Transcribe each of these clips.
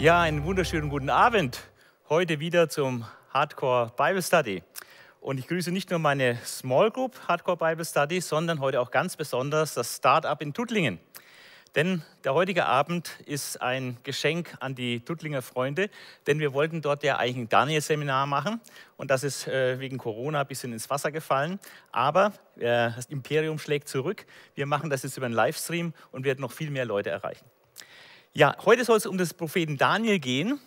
Ja, einen wunderschönen guten Abend. Heute wieder zum Hardcore Bible Study. Und ich grüße nicht nur meine Small Group Hardcore Bible Study, sondern heute auch ganz besonders das Startup in Tuttlingen. Denn der heutige Abend ist ein Geschenk an die Tuttlinger Freunde, denn wir wollten dort ja eigentlich ein Daniel-Seminar machen und das ist äh, wegen Corona ein bisschen ins Wasser gefallen. Aber äh, das Imperium schlägt zurück. Wir machen das jetzt über einen Livestream und werden noch viel mehr Leute erreichen. Ja, heute soll es um das Propheten Daniel gehen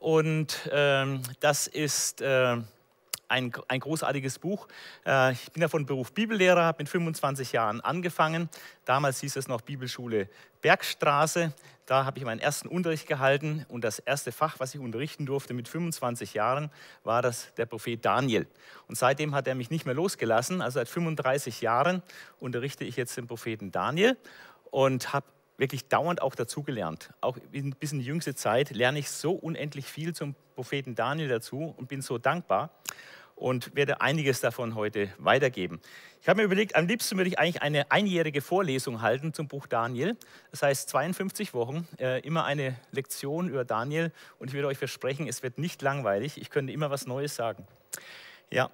und ähm, das ist äh, ein, ein großartiges Buch. Äh, ich bin ja von Beruf Bibellehrer, habe mit 25 Jahren angefangen. Damals hieß es noch Bibelschule Bergstraße. Da habe ich meinen ersten Unterricht gehalten und das erste Fach, was ich unterrichten durfte mit 25 Jahren, war das der Prophet Daniel. Und seitdem hat er mich nicht mehr losgelassen. Also seit 35 Jahren unterrichte ich jetzt den Propheten Daniel und habe wirklich dauernd auch dazugelernt. Auch bis in die jüngste Zeit lerne ich so unendlich viel zum Propheten Daniel dazu und bin so dankbar und werde einiges davon heute weitergeben. Ich habe mir überlegt, am liebsten würde ich eigentlich eine einjährige Vorlesung halten zum Buch Daniel. Das heißt 52 Wochen, äh, immer eine Lektion über Daniel und ich würde euch versprechen, es wird nicht langweilig. Ich könnte immer was Neues sagen. Ja,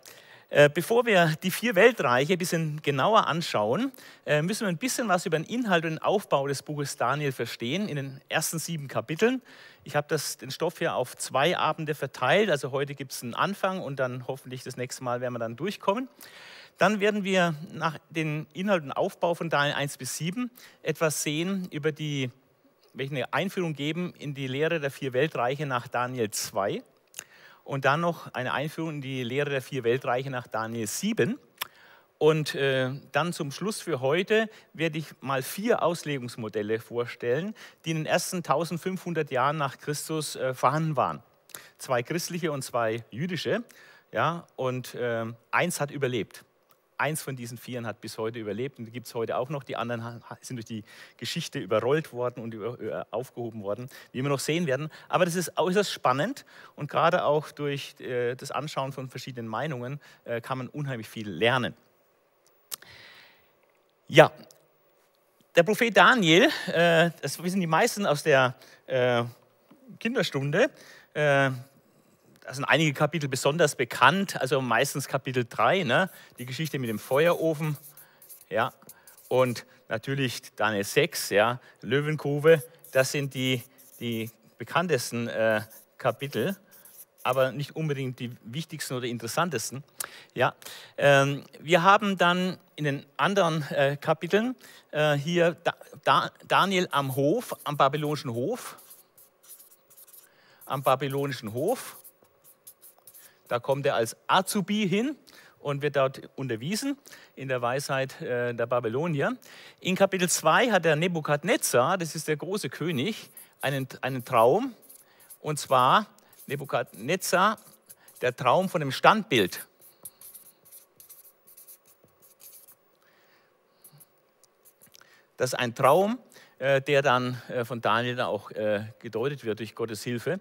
bevor wir die vier Weltreiche ein bisschen genauer anschauen, äh, müssen wir ein bisschen was über den Inhalt und den Aufbau des Buches Daniel verstehen in den ersten sieben Kapiteln. Ich habe den Stoff hier auf zwei Abende verteilt, also heute gibt es einen Anfang und dann hoffentlich das nächste Mal werden wir dann durchkommen. Dann werden wir nach den Inhalt und Aufbau von Daniel 1 bis 7 etwas sehen über die, welche Einführung geben in die Lehre der vier Weltreiche nach Daniel 2 und dann noch eine Einführung in die Lehre der vier Weltreiche nach Daniel 7. Und äh, dann zum Schluss für heute werde ich mal vier Auslegungsmodelle vorstellen, die in den ersten 1500 Jahren nach Christus äh, vorhanden waren. Zwei christliche und zwei jüdische. Ja, und äh, eins hat überlebt. Eins von diesen Vieren hat bis heute überlebt und gibt es heute auch noch. Die anderen sind durch die Geschichte überrollt worden und über, aufgehoben worden, wie wir noch sehen werden. Aber das ist äußerst spannend und gerade auch durch äh, das Anschauen von verschiedenen Meinungen äh, kann man unheimlich viel lernen. Ja, der Prophet Daniel, äh, das wissen die meisten aus der äh, Kinderstunde, äh, da sind einige Kapitel besonders bekannt, also meistens Kapitel 3, ne? die Geschichte mit dem Feuerofen. Ja? Und natürlich Daniel 6, ja? Löwengrube, das sind die, die bekanntesten äh, Kapitel, aber nicht unbedingt die wichtigsten oder interessantesten. Ja? Ähm, wir haben dann in den anderen äh, Kapiteln äh, hier da, da, Daniel am Hof, am babylonischen Hof, am babylonischen Hof. Da kommt er als Azubi hin und wird dort unterwiesen in der Weisheit äh, der Babylonier. In Kapitel 2 hat der Nebukadnezar, das ist der große König, einen, einen Traum. Und zwar Nebukadnezar, der Traum von dem Standbild. Das ist ein Traum, der dann äh, von Daniel auch äh, gedeutet wird durch Gottes Hilfe.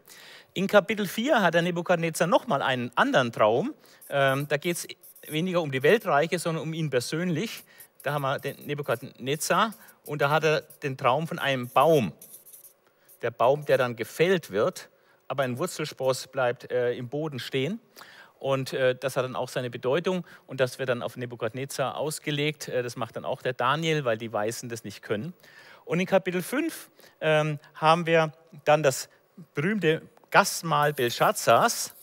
In Kapitel 4 hat der Nebukadnezar nochmal einen anderen Traum. Ähm, da geht es weniger um die Weltreiche, sondern um ihn persönlich. Da haben wir den Nebukadnezar und da hat er den Traum von einem Baum. Der Baum, der dann gefällt wird, aber ein Wurzelspross bleibt im Boden stehen. Und äh, das hat dann auch seine Bedeutung und das wird dann auf Nebukadnezar ausgelegt. Äh, das macht dann auch der Daniel, weil die Weißen das nicht können. Und in Kapitel 5 ähm, haben wir dann das berühmte Gastmahl Belshazzars.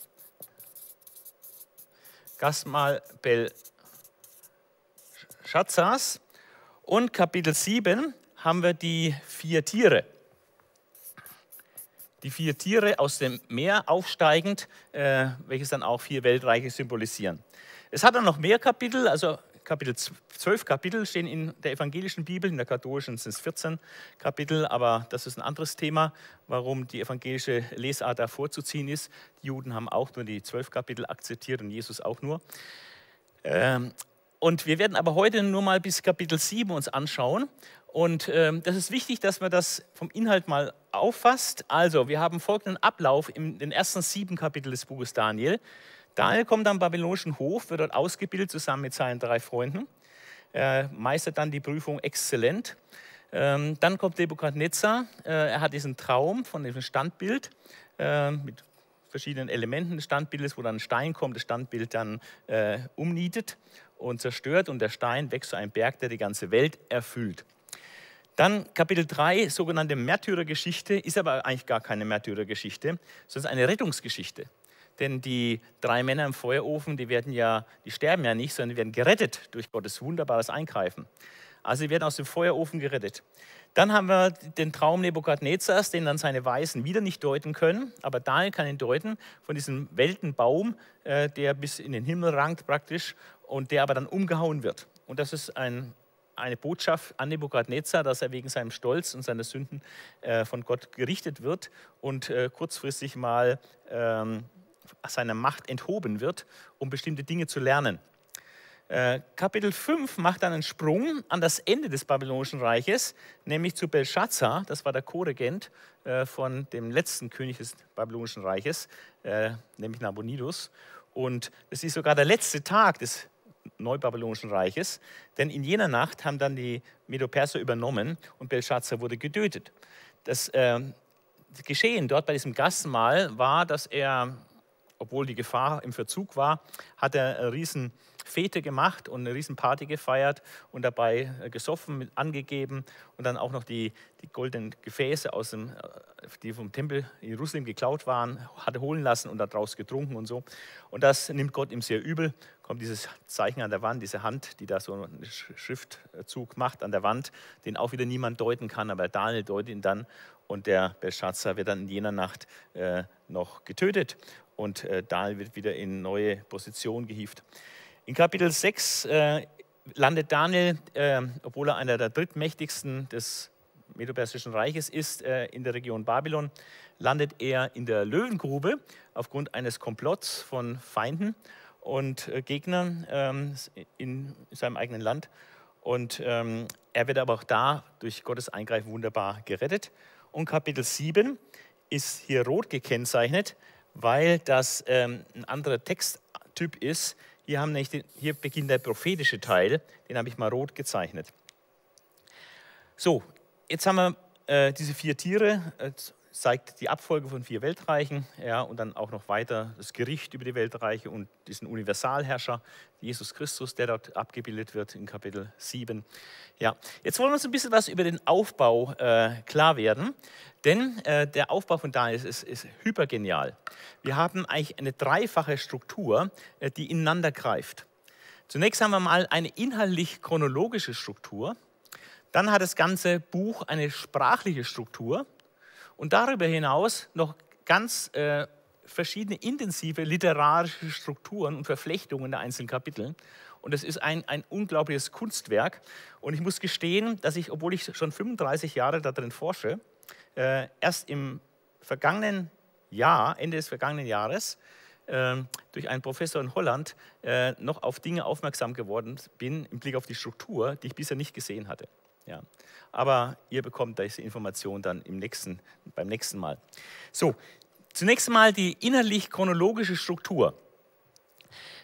Gastmahl Belshazzars. Und Kapitel 7 haben wir die vier Tiere. Die vier Tiere aus dem Meer aufsteigend, äh, welches dann auch vier Weltreiche symbolisieren. Es hat dann noch mehr Kapitel, also Kapitel 12 Kapitel stehen in der evangelischen Bibel, in der katholischen sind es 14 Kapitel, aber das ist ein anderes Thema, warum die evangelische Lesart da vorzuziehen ist. Die Juden haben auch nur die 12 Kapitel akzeptiert und Jesus auch nur. Ähm, und wir werden aber heute nur mal bis Kapitel 7 uns anschauen. Und ähm, das ist wichtig, dass man das vom Inhalt mal auffasst. Also, wir haben folgenden Ablauf in den ersten sieben Kapiteln des Buches Daniel. Daniel kommt am babylonischen Hof, wird dort ausgebildet zusammen mit seinen drei Freunden. Er meistert dann die Prüfung exzellent. Ähm, dann kommt Nebukadnezar. Äh, er hat diesen Traum von diesem Standbild äh, mit verschiedenen Elementen des Standbildes, wo dann ein Stein kommt, das Standbild dann äh, umnietet und zerstört und der Stein wächst zu einem Berg, der die ganze Welt erfüllt. Dann Kapitel 3, sogenannte Märtyrergeschichte, ist aber eigentlich gar keine Märtyrergeschichte, sondern eine Rettungsgeschichte. Denn die drei Männer im Feuerofen, die werden ja, die sterben ja nicht, sondern die werden gerettet durch Gottes wunderbares Eingreifen. Also sie werden aus dem Feuerofen gerettet. Dann haben wir den Traum Nebukadnezars, den dann seine Weisen wieder nicht deuten können, aber Daniel kann ihn deuten von diesem Weltenbaum, äh, der bis in den Himmel rankt praktisch und der aber dann umgehauen wird. Und das ist ein, eine Botschaft an Nebukadnezar, dass er wegen seinem Stolz und seiner Sünden äh, von Gott gerichtet wird und äh, kurzfristig mal ähm, seiner Macht enthoben wird, um bestimmte Dinge zu lernen. Äh, Kapitel 5 macht dann einen Sprung an das Ende des Babylonischen Reiches, nämlich zu Belshazzar, das war der Co-Regent äh, von dem letzten König des Babylonischen Reiches, äh, nämlich Nabonidus. Und es ist sogar der letzte Tag des Neubabylonischen Reiches, denn in jener Nacht haben dann die Medo-Perser übernommen und Belshazzar wurde getötet. Das, das Geschehen dort bei diesem Gassenmahl war, dass er, obwohl die Gefahr im Verzug war, hat er eine riesen Fete gemacht und eine Riesenparty gefeiert und dabei äh, gesoffen, mit angegeben und dann auch noch die, die goldenen Gefäße, aus dem, äh, die vom Tempel in Jerusalem geklaut waren, hatte holen lassen und daraus getrunken und so. Und das nimmt Gott ihm sehr übel. Kommt dieses Zeichen an der Wand, diese Hand, die da so einen Schriftzug macht an der Wand, den auch wieder niemand deuten kann, aber Daniel deutet ihn dann und der Belshazzar wird dann in jener Nacht äh, noch getötet und äh, Daniel wird wieder in neue Position gehievt. In Kapitel 6 äh, landet Daniel, äh, obwohl er einer der drittmächtigsten des Medo-Persischen Reiches ist, äh, in der Region Babylon, landet er in der Löwengrube aufgrund eines Komplotts von Feinden und äh, Gegnern ähm, in seinem eigenen Land. Und ähm, er wird aber auch da durch Gottes Eingreifen wunderbar gerettet. Und Kapitel 7 ist hier rot gekennzeichnet, weil das ähm, ein anderer Texttyp ist, hier, haben den, hier beginnt der prophetische Teil, den habe ich mal rot gezeichnet. So, jetzt haben wir äh, diese vier Tiere, zeigt die Abfolge von vier Weltreichen ja, und dann auch noch weiter das Gericht über die Weltreiche und diesen Universalherrscher, Jesus Christus, der dort abgebildet wird in Kapitel 7. Ja, jetzt wollen wir uns ein bisschen was über den Aufbau äh, klar werden, denn äh, der Aufbau von Daniel ist, ist, hypergenial. Wir haben eigentlich eine dreifache Struktur, äh, die ineinander greift. Zunächst haben wir mal eine inhaltlich-chronologische Struktur. Dann hat das ganze Buch eine sprachliche Struktur und darüber hinaus noch ganz äh, verschiedene intensive literarische Strukturen und Verflechtungen der einzelnen Kapitel. Und es ist ein, ein unglaubliches Kunstwerk. Und ich muss gestehen, dass ich, obwohl ich schon 35 Jahre darin forsche, äh, erst im vergangenen Jahr, Ende des vergangenen Jahres, äh, durch einen Professor in Holland äh, noch auf Dinge aufmerksam geworden bin im Blick auf die Struktur, die ich bisher nicht gesehen hatte. Ja. Aber ihr bekommt diese Information dann im nächsten, beim nächsten Mal. So, zunächst einmal die innerlich-chronologische Struktur.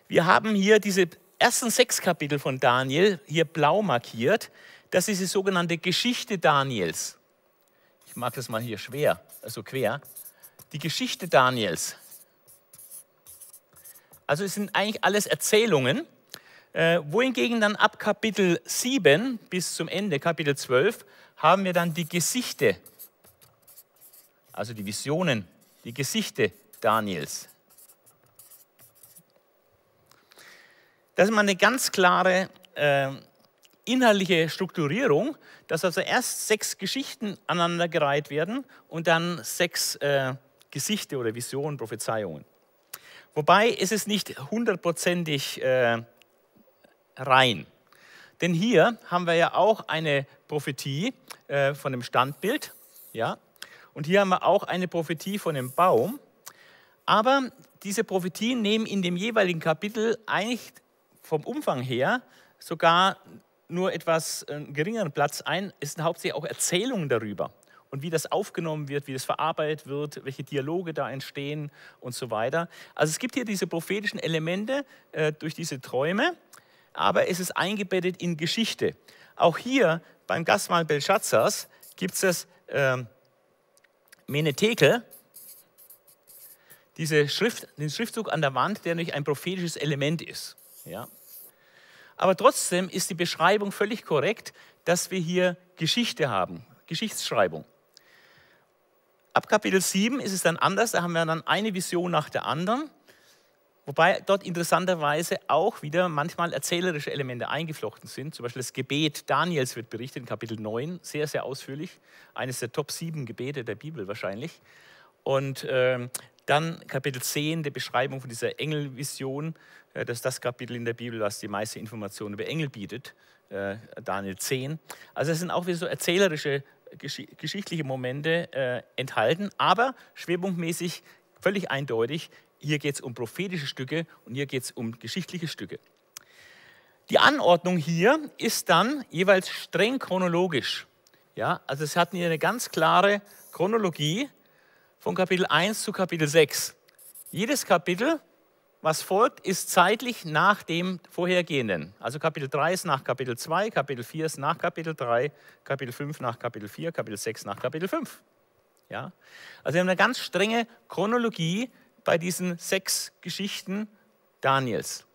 Wir haben hier diese ersten sechs Kapitel von Daniel hier blau markiert. Das ist die sogenannte Geschichte Daniels. Ich mag das mal hier schwer, also quer. Die Geschichte Daniels. Also es sind eigentlich alles Erzählungen, äh, wohingegen dann ab Kapitel 7 bis zum Ende, Kapitel 12, haben wir dann die Gesichte, also die Visionen, die Gesichte Daniels. Das ist mal eine ganz klare äh, inhaltliche Strukturierung, dass also erst sechs Geschichten aneinandergereiht werden und dann sechs äh, Gesichte oder Visionen, Prophezeiungen. Wobei ist es nicht hundertprozentig äh, rein. Denn hier haben wir ja auch eine Prophetie äh, von dem Standbild, ja, und hier haben wir auch eine Prophetie von dem Baum. Aber diese Prophetien nehmen in dem jeweiligen Kapitel eigentlich vom Umfang her sogar nur etwas äh, geringeren Platz ein. Es sind hauptsächlich auch Erzählungen darüber und wie das aufgenommen wird, wie das verarbeitet wird, welche Dialoge da entstehen und so weiter. Also es gibt hier diese prophetischen Elemente äh, durch diese Träume, aber es ist eingebettet in Geschichte. Auch hier beim Gastmahl Belshazzars gibt es das äh, Menetekel, diese Schrift, den Schriftzug an der Wand, der nämlich ein prophetisches Element ist. Ja? Aber trotzdem ist die Beschreibung völlig korrekt, dass wir hier Geschichte haben, Geschichtsschreibung. Ab Kapitel 7 ist es dann anders, da haben wir dann eine Vision nach der anderen, wobei dort interessanterweise auch wieder manchmal erzählerische Elemente eingeflochten sind. Zum Beispiel das Gebet Daniels wird berichtet in Kapitel 9, sehr, sehr ausführlich. Eines der Top 7 Gebete der Bibel wahrscheinlich. Und äh, dann Kapitel 10, die Beschreibung von dieser Engelvision. Äh, das ist das Kapitel in der Bibel, was die meiste Information über Engel bietet. Äh, Daniel 10. Also es sind auch wieder so erzählerische, geschichtliche Momente äh, enthalten, aber schwerpunktmäßig völlig eindeutig. Hier geht es um prophetische Stücke und hier geht es um geschichtliche Stücke. Die Anordnung hier ist dann jeweils streng chronologisch. Ja, also es hat hier eine ganz klare Chronologie von Kapitel 1 zu Kapitel 6. Jedes Kapitel, was folgt, ist zeitlich nach dem vorhergehenden. Also Kapitel 3 ist nach Kapitel 2, Kapitel 4 ist nach Kapitel 3, Kapitel 5 nach Kapitel 4, Kapitel 6 nach Kapitel 5. Ja? Also wir haben eine ganz strenge Chronologie bei diesen sechs Geschichten Daniels.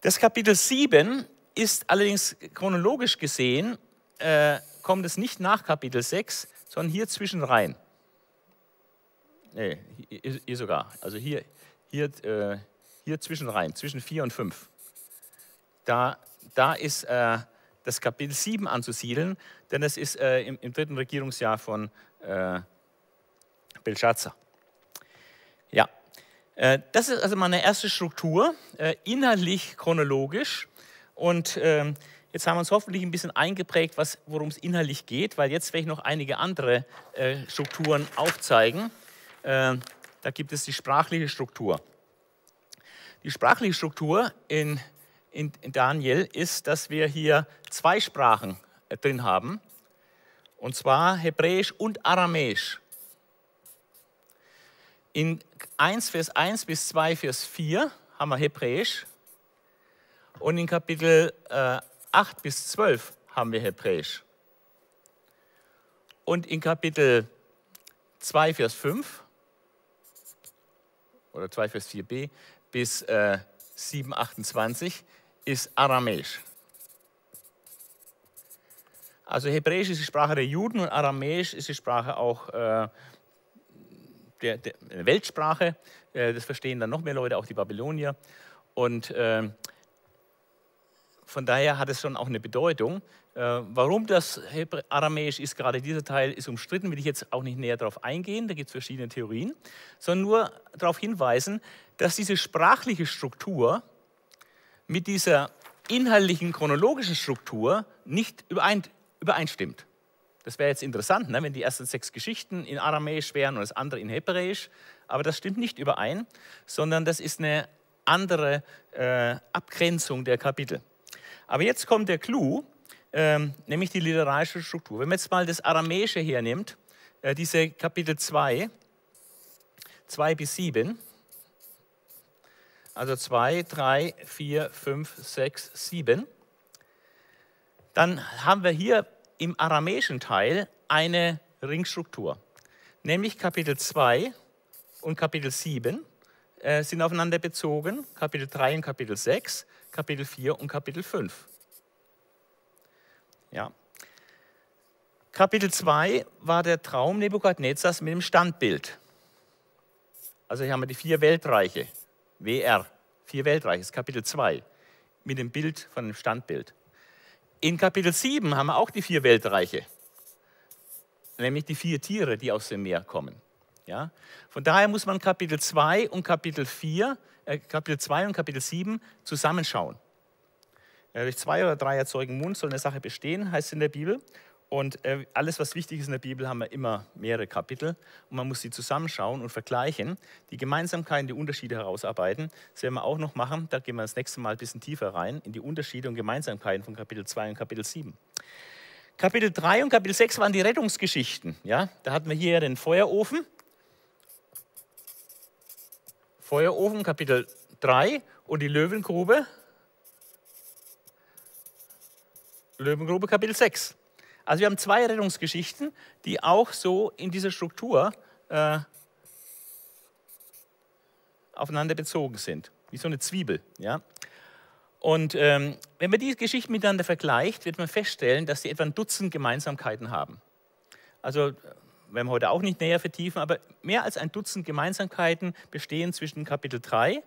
Das Kapitel 7 ist allerdings chronologisch gesehen, äh, kommt es nicht nach Kapitel 6, sondern hier zwischen rein. Nee, hier, hier sogar. Also hier, hier, äh, hier zwischen rein, zwischen 4 und 5. Da, da ist äh, das Kapitel 7 anzusiedeln, denn das ist äh, im, im, dritten Regierungsjahr von äh, Belshazzar. Äh, das ist also meine erste Struktur, äh, inhaltlich chronologisch. Und ähm, jetzt haben wir uns hoffentlich ein bisschen eingeprägt, worum es inhaltlich geht, weil jetzt werde ich noch einige andere äh, Strukturen aufzeigen. Äh, da gibt es die sprachliche Struktur. Die sprachliche Struktur in, in, Daniel ist, dass wir hier zwei Sprachen drin haben, und zwar Hebräisch und Aramäisch. In 1 Vers 1 bis 2 Vers 4 haben wir Hebräisch und in Kapitel äh, 8 bis 12 haben wir Hebräisch. Und in Kapitel 2 Vers 5 oder 2 Vers 4b bis äh, 7,28 ist Aramäisch. Also Hebräisch ist die Sprache der Juden und Aramäisch ist die Sprache auch äh, der, der, Weltsprache. Äh, das verstehen dann noch mehr Leute, auch die Babylonier. Und äh, von daher hat es schon auch eine Bedeutung. Äh, warum das Aramäisch ist, gerade dieser Teil, ist umstritten, will ich jetzt auch nicht näher darauf eingehen, da gibt es verschiedene Theorien, sondern nur darauf hinweisen, dass diese sprachliche Struktur mit dieser inhaltlichen chronologischen Struktur nicht übereinstimmt. Das wäre jetzt interessant, ne, wenn die ersten sechs Geschichten in Aramäisch wären und das andere in Hebräisch, aber das stimmt nicht überein, sondern das ist eine andere äh, Abgrenzung der Kapitel. Aber jetzt kommt der Clou, ähm, nämlich die literarische Struktur. Wenn man jetzt mal das Aramäische hernimmt, äh, diese Kapitel 2, 2 bis 7, also 2, 3, 4, 5, 6, 7, dann haben wir hier im aramäischen Teil eine Ringstruktur. Nämlich Kapitel 2 und Kapitel 7 äh, sind aufeinander bezogen, Kapitel 3 und Kapitel 6, Kapitel 4 und Kapitel 5. Ja. Kapitel 2 war der Traum Nebukadnezars mit dem Standbild. Also hier haben wir die vier Weltreiche, WR, vier Weltreiche, das ist Kapitel 2, mit dem Bild von dem Standbild. In Kapitel 7 haben wir auch die vier Weltreiche, nämlich die vier Tiere, die aus dem Meer kommen. Ja? Von daher muss man Kapitel 2 und Kapitel 4, äh, Kapitel 2 und Kapitel 7 zusammenschauen. Äh, durch zwei oder drei erzeugen Mund soll eine Sache bestehen, heißt es in der Bibel. Und äh, alles, was wichtig ist in der Bibel, haben wir immer mehrere Kapitel. Und man muss sie zusammenschauen und vergleichen, die Gemeinsamkeiten, die Unterschiede herausarbeiten. Das werden wir auch noch machen. Da gehen wir das nächste Mal ein bisschen tiefer rein in die Unterschiede und Gemeinsamkeiten von Kapitel 2 und Kapitel 7. Kapitel 3 und Kapitel 6 waren die Rettungsgeschichten. Ja? Da hatten wir hier den Feuerofen. Feuerofen, Kapitel 3 und die Löwengrube, Löwengrube Kapitel 6. Also wir haben zwei Rettungsgeschichten, die auch so in dieser Struktur äh, aufeinander bezogen sind, wie so eine Zwiebel. Ja? Und ähm, wenn man diese Geschichten miteinander vergleicht, wird man feststellen, dass sie etwa ein Dutzend Gemeinsamkeiten haben. Also werden wir heute auch nicht näher vertiefen, aber mehr als ein Dutzend Gemeinsamkeiten bestehen zwischen Kapitel 3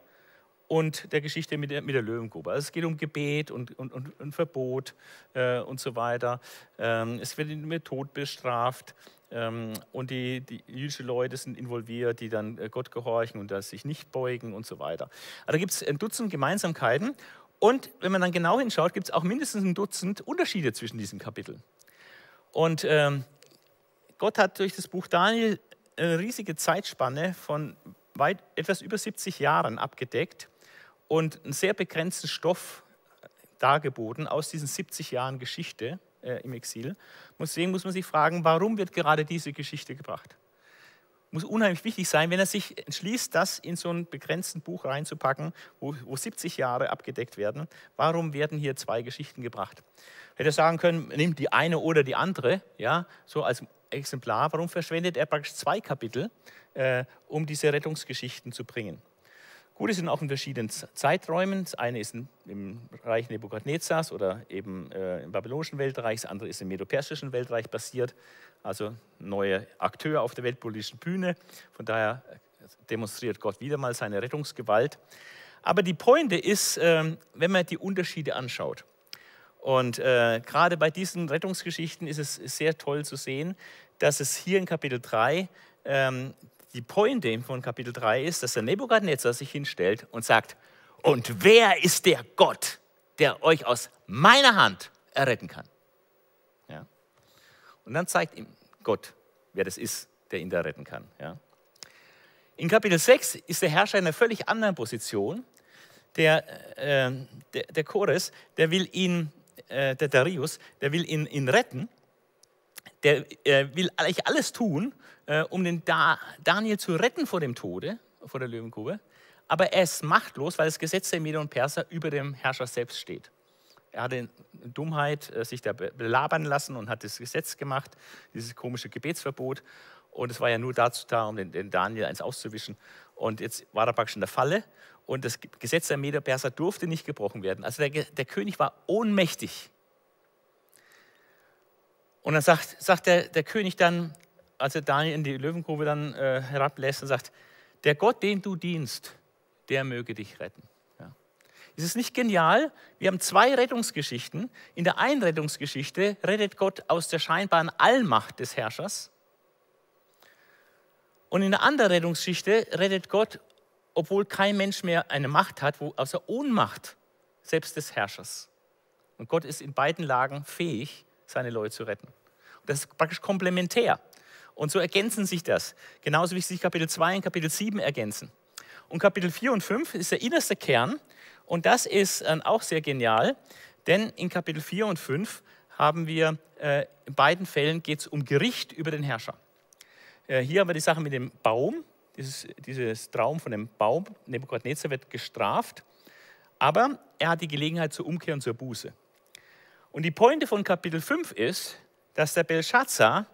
und der Geschichte mit der, mit der Löwengrube. Also es geht um Gebet und, und, und, und Verbot äh, und so weiter. Ähm, es wird mit Tod bestraft ähm, und die, die jüdischen Leute sind involviert, die dann äh, Gott gehorchen und sich nicht beugen und so weiter. Also da gibt es ein Dutzend Gemeinsamkeiten und wenn man dann genau hinschaut, gibt es auch mindestens ein Dutzend Unterschiede zwischen diesen Kapiteln. Und ähm, Gott hat durch das Buch Daniel eine riesige Zeitspanne von weit, etwas über 70 Jahren abgedeckt und einen sehr begrenzten Stoff dargeboten aus diesen 70 Jahren Geschichte äh, im Exil. Deswegen muss man sich fragen, warum wird gerade diese Geschichte gebracht? Muss unheimlich wichtig sein, wenn er sich entschließt, das in so ein begrenzten Buch reinzupacken, wo, wo 70 Jahre abgedeckt werden. Warum werden hier zwei Geschichten gebracht? Hätte er sagen können, nimmt die eine oder die andere, ja, so als Exemplar, warum verschwendet er praktisch zwei Kapitel, äh, um diese Rettungsgeschichten zu bringen? Gut, es sind auch in verschiedenen Zeiträumen. Das eine ist im Reich Nebukadnezars oder eben äh, im babylonischen Weltreich, das andere ist im medo-persischen Weltreich basiert, also neue Akteur auf der weltpolitischen Bühne. Von daher demonstriert Gott wieder mal seine Rettungsgewalt. Aber die Pointe ist, äh, wenn man die Unterschiede anschaut. Und äh, gerade bei diesen Rettungsgeschichten ist es sehr toll zu sehen, dass es hier in Kapitel 3 ähm, die Pointe von Kapitel 3 ist, dass der Nebukadnezar sich hinstellt und sagt, und wer ist der Gott, der euch aus meiner Hand erretten kann? Ja. Und dann zeigt ihm Gott, wer das ist, der ihn da retten kann. Ja. In Kapitel 6 ist der Herrscher in einer völlig anderen Position. Der, äh, der, der Chores, der will ihn äh, der Darius, der will ihn, ihn retten, der äh, will eigentlich alles tun, äh, um den da Daniel zu retten vor dem Tode, vor der Löwengrube, aber er ist machtlos, weil das Gesetz der Meder und Perser über dem Herrscher selbst steht. Er hatte Dummheit äh, sich da belabern lassen und hat das Gesetz gemacht, dieses komische Gebetsverbot. Und es war ja nur dazu da, um den, den Daniel eins auszuwischen. Und jetzt war er praktisch in der Falle und das Gesetz der Meder-Perser durfte nicht gebrochen werden. Also der, der, König war ohnmächtig. Und dann sagt, sagt der, der König dann, als er Daniel in die Löwengrube dann äh, herablässt, und sagt, der Gott, den du dienst, der möge dich retten. Ja. Ist es nicht genial? Wir haben zwei Rettungsgeschichten. In der einen Rettungsgeschichte rettet Gott aus der scheinbaren Allmacht des Herrschers. Und in der anderen Rettungsgeschichte rettet Gott obwohl kein Mensch mehr eine Macht hat, wo außer Ohnmacht selbst des Herrschers. Und Gott ist in beiden Lagen fähig, seine Leute zu retten. Das ist praktisch komplementär. Und so ergänzen sich das, genauso wie sich Kapitel 2 und Kapitel 7 ergänzen. Und Kapitel 4 und 5 ist der innerste Kern. Und das ist äh, auch sehr genial, denn in Kapitel 4 und 5 haben wir, äh, in beiden Fällen geht es um Gericht über den Herrscher. Äh, hier haben wir die Sache mit dem Baum, dieses, dieses Traum von dem Baum, Nebukadnezar wird gestraft, aber er hat die Gelegenheit zur Umkehr und zur Buße. Und die Pointe von Kapitel 5 ist, dass der Belshazzar,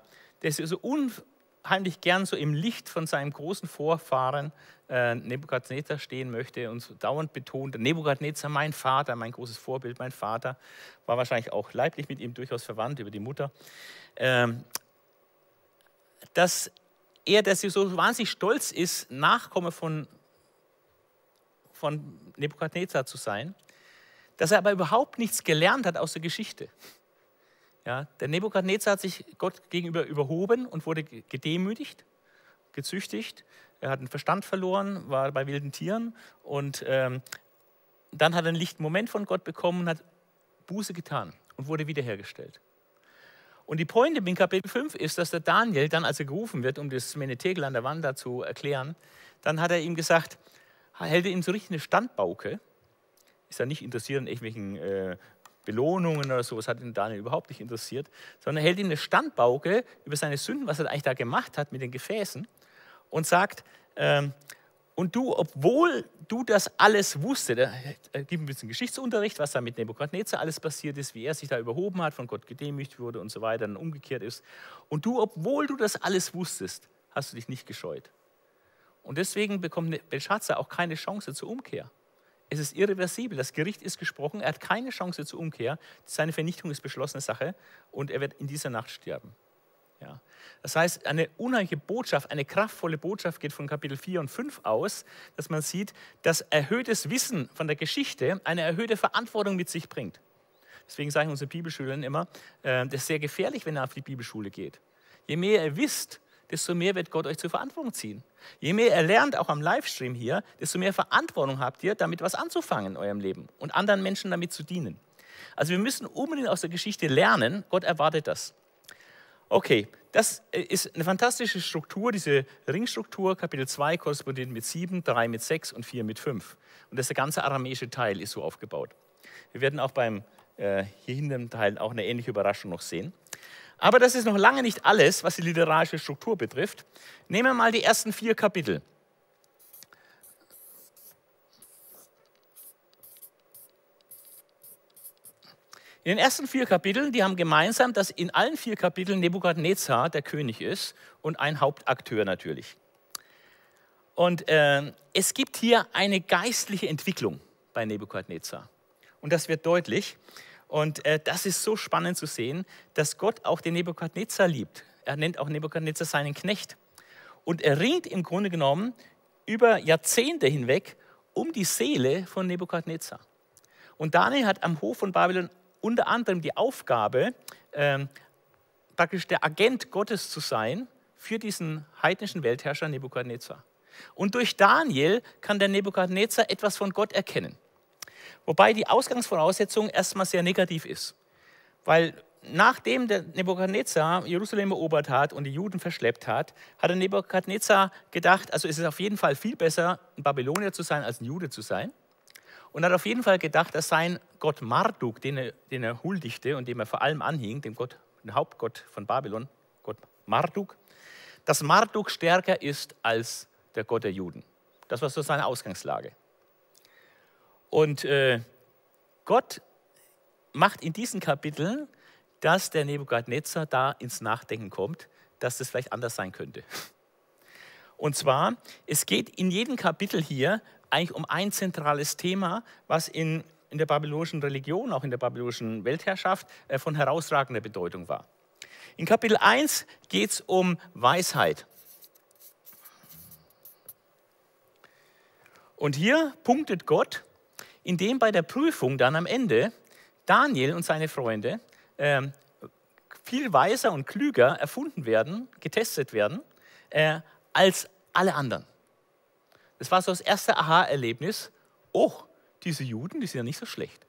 der so unheimlich gern so im Licht von seinem großen Vorfahren äh, Nebukadnezar stehen möchte und so dauernd betont, Nebukadnezar, mein Vater, mein großes Vorbild, mein Vater, war wahrscheinlich auch leiblich mit ihm durchaus verwandt über die Mutter, ähm, dass er, der so wahnsinnig stolz ist, Nachkomme von, von Nebukadnezar zu sein, dass er aber überhaupt nichts gelernt hat aus der Geschichte. Ja, der Nebukadnezar hat sich Gott gegenüber überhoben und wurde gedemütigt, gezüchtigt. Er hat den Verstand verloren, war bei wilden Tieren und ähm, dann hat er einen lichten Moment von Gott bekommen und hat Buße getan und wurde wiederhergestellt. Und die Pointe in Kapitel 5 ist, dass der Daniel dann, als er gerufen wird, um das Menetegel an der Wand da zu erklären, dann hat er ihm gesagt, hält er ihm so richtig eine Standbauke, ist er nicht interessiert an irgendwelchen äh, Belohnungen oder so, das hat den Daniel überhaupt nicht interessiert, sondern er hält ihm eine Standbauke über seine Sünden, was er eigentlich da gemacht hat mit den Gefäßen und sagt, ähm, Und du, obwohl du das alles wusstest, da gibt ein bisschen Geschichtsunterricht, was da mit Nebukadnezar alles passiert ist, wie er sich da überhoben hat, von Gott gedemütigt wurde und so weiter, dann umgekehrt ist. Und du, obwohl du das alles wusstest, hast du dich nicht gescheut. Und deswegen bekommt Belshazzar auch keine Chance zur Umkehr. Es ist irreversibel. Das Gericht ist gesprochen. Er hat keine Chance zur Umkehr. Seine Vernichtung ist beschlossene Sache und er wird in dieser Nacht sterben. Ja. Das heißt, eine unheimliche Botschaft, eine kraftvolle Botschaft geht von Kapitel 4 und 5 aus, dass man sieht, dass erhöhtes Wissen von der Geschichte eine erhöhte Verantwortung mit sich bringt. Deswegen sagen unsere Bibelschülerinnen immer, äh, das ist sehr gefährlich, wenn ihr auf die Bibelschule geht. Je mehr ihr wisst, desto mehr wird Gott euch zur Verantwortung ziehen. Je mehr ihr lernt, auch am Livestream hier, desto mehr Verantwortung habt ihr, damit was anzufangen in eurem Leben und anderen Menschen damit zu dienen. Also wir müssen unbedingt aus der Geschichte lernen. Gott erwartet das. Okay, das ist eine fantastische Struktur, diese Ringstruktur. Kapitel 2 korrespondiert mit 7, 3 mit 6 und 4 mit 5. Und das ganze aramäische Teil ist so aufgebaut. Wir werden auch beim äh, hier hinten Teil auch eine ähnliche Überraschung noch sehen. Aber das ist noch lange nicht alles, was die literarische Struktur betrifft. Nehmen wir mal die ersten vier Kapitel. In den ersten vier Kapiteln, die haben gemeinsam, dass in allen vier Kapiteln Nebukadnezar der König ist und ein Hauptakteur natürlich. Und äh, es gibt hier eine geistliche Entwicklung bei Nebukadnezar. Und das wird deutlich. Und äh, das ist so spannend zu sehen, dass Gott auch den Nebukadnezar liebt. Er nennt auch Nebukadnezar seinen Knecht. Und er ringt im Grunde genommen über Jahrzehnte hinweg um die Seele von Nebukadnezar. Und Daniel hat am Hof von Babylon unter anderem die Aufgabe, äh, praktisch der Agent Gottes zu sein für diesen heidnischen Weltherrscher Nebukadnezar. Und durch Daniel kann der Nebukadnezar etwas von Gott erkennen. Wobei die Ausgangsvoraussetzung erstmal sehr negativ ist. Weil nachdem der Nebukadnezar Jerusalem erobert hat und die Juden verschleppt hat, hat der Nebukadnezar gedacht, also ist es auf jeden Fall viel besser, ein Babylonier zu sein, als ein Jude zu sein. Und hat auf jeden Fall gedacht, dass sein Gott Marduk, den er, den er huldigte und dem er vor allem anhing, dem Gott, dem Hauptgott von Babylon, Gott Marduk, dass Marduk stärker ist als der Gott der Juden. Das war so seine Ausgangslage. Und äh, Gott macht in diesen Kapiteln, dass der Nebukadnezar da ins Nachdenken kommt, dass das vielleicht anders sein könnte. Und zwar, es geht in jedem Kapitel hier eigentlich um ein zentrales Thema, was in, in der babylonischen Religion, auch in der babylonischen Weltherrschaft äh, von herausragender Bedeutung war. In Kapitel 1 geht es um Weisheit. Und hier punktet Gott indem bei der Prüfung dann am Ende Daniel und seine Freunde äh, viel weiser und klüger erfunden werden, getestet werden, äh, als alle anderen. Das war so das erste Aha-Erlebnis. Oh, diese Juden, die sind ja nicht so schlecht.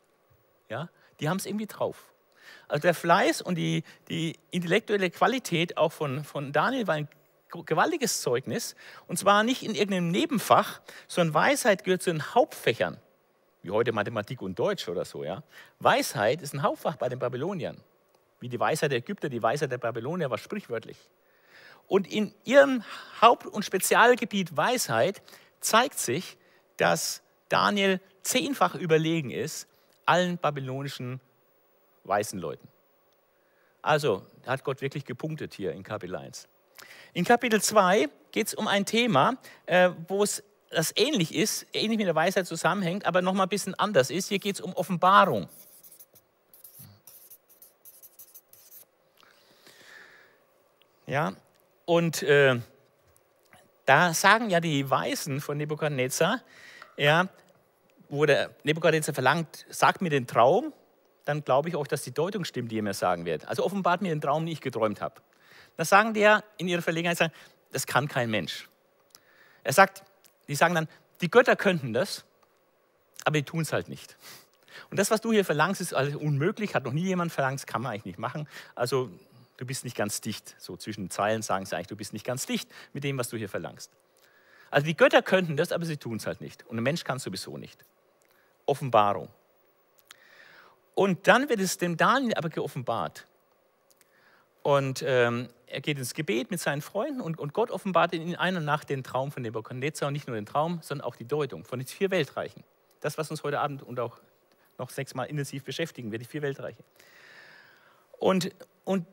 Ja, die haben es irgendwie drauf. Also der Fleiß und die, die intellektuelle Qualität auch von, von Daniel war ein gewaltiges Zeugnis. Und zwar nicht in irgendeinem Nebenfach, sondern Weisheit gehört zu den Hauptfächern wie heute Mathematik und Deutsch oder so. Ja? Weisheit ist ein Hauptfach bei den Babyloniern. Wie die Weisheit der Ägypter, die Weisheit der Babylonier war sprichwörtlich. Und in ihrem Haupt- und Spezialgebiet Weisheit zeigt sich, dass Daniel zehnfach überlegen ist allen babylonischen weißen Leuten. Also hat Gott wirklich gepunktet hier in Kapitel 1. In Kapitel 2 geht es um ein Thema, äh, wo es das ähnlich ist, ähnlich mit der Weisheit zusammenhängt, aber nochmal ein bisschen anders ist. Hier geht es um Offenbarung. Ja, und äh, da sagen ja die Weisen von Nebukadnezar, ja, wo der Nebukadnezar verlangt, sagt mir den Traum, dann glaube ich auch, dass die Deutung stimmt, die er mir sagen wird. Also offenbart mir den Traum, den ich geträumt habe. Da sagen die ja in ihrer Verlegenheit, sagen, das kann kein Mensch. Er sagt, die sagen dann, die Götter könnten das, aber die tun es halt nicht. Und das, was du hier verlangst, ist also unmöglich, hat noch nie jemand verlangt, kann man eigentlich nicht machen. Also du bist nicht ganz dicht. So zwischen den Zeilen sagen sie eigentlich, du bist nicht ganz dicht mit dem, was du hier verlangst. Also die Götter könnten das, aber sie tun es halt nicht. Und ein Mensch kann es sowieso nicht. Offenbarung. Und dann wird es dem Daniel aber geoffenbart. Und ähm, er geht ins Gebet mit seinen Freunden und, und Gott offenbart in einer Nacht den Traum von Nebuchadnezzar und nicht nur den Traum, sondern auch die Deutung von den vier Weltreichen. Das, was uns heute Abend und auch noch sechsmal intensiv beschäftigen wird, die vier Weltreiche. Und, und,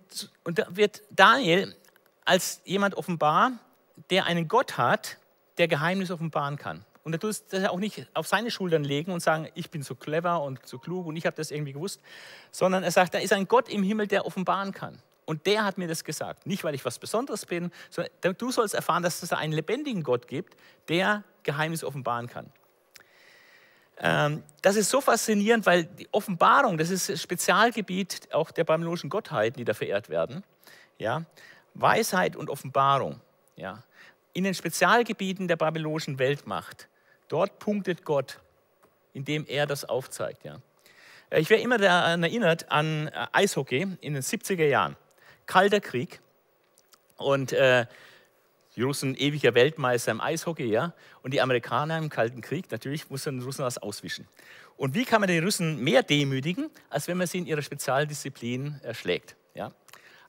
und da wird Daniel als jemand offenbar, der einen Gott hat, der Geheimnis offenbaren kann. Und er tut es auch nicht auf seine Schultern legen und sagen, ich bin so clever und so klug und ich habe das irgendwie gewusst, sondern er sagt, da ist ein Gott im Himmel, der offenbaren kann. Und der hat mir das gesagt. Nicht, weil ich was Besonderes bin, sondern du sollst erfahren, dass es einen lebendigen Gott gibt, der Geheimnis offenbaren kann. Ähm, das ist so faszinierend, weil die Offenbarung, das ist das Spezialgebiet auch der babylonischen Gottheiten, die da verehrt werden. Ja? Weisheit und Offenbarung. Ja? In den Spezialgebieten der babylonischen Weltmacht, dort punktet Gott, indem er das aufzeigt. Ja? Ich werde immer daran erinnert an äh, Eishockey in den 70er Jahren. Kalter Krieg. Und äh, die Russen ewiger Weltmeister im Eishockey, ja. Und die Amerikaner im Kalten Krieg, natürlich mussten die Russen was auswischen. Und wie kann man die Russen mehr demütigen, als wenn man sie in ihrer Spezialdisziplin erschlägt? Ja?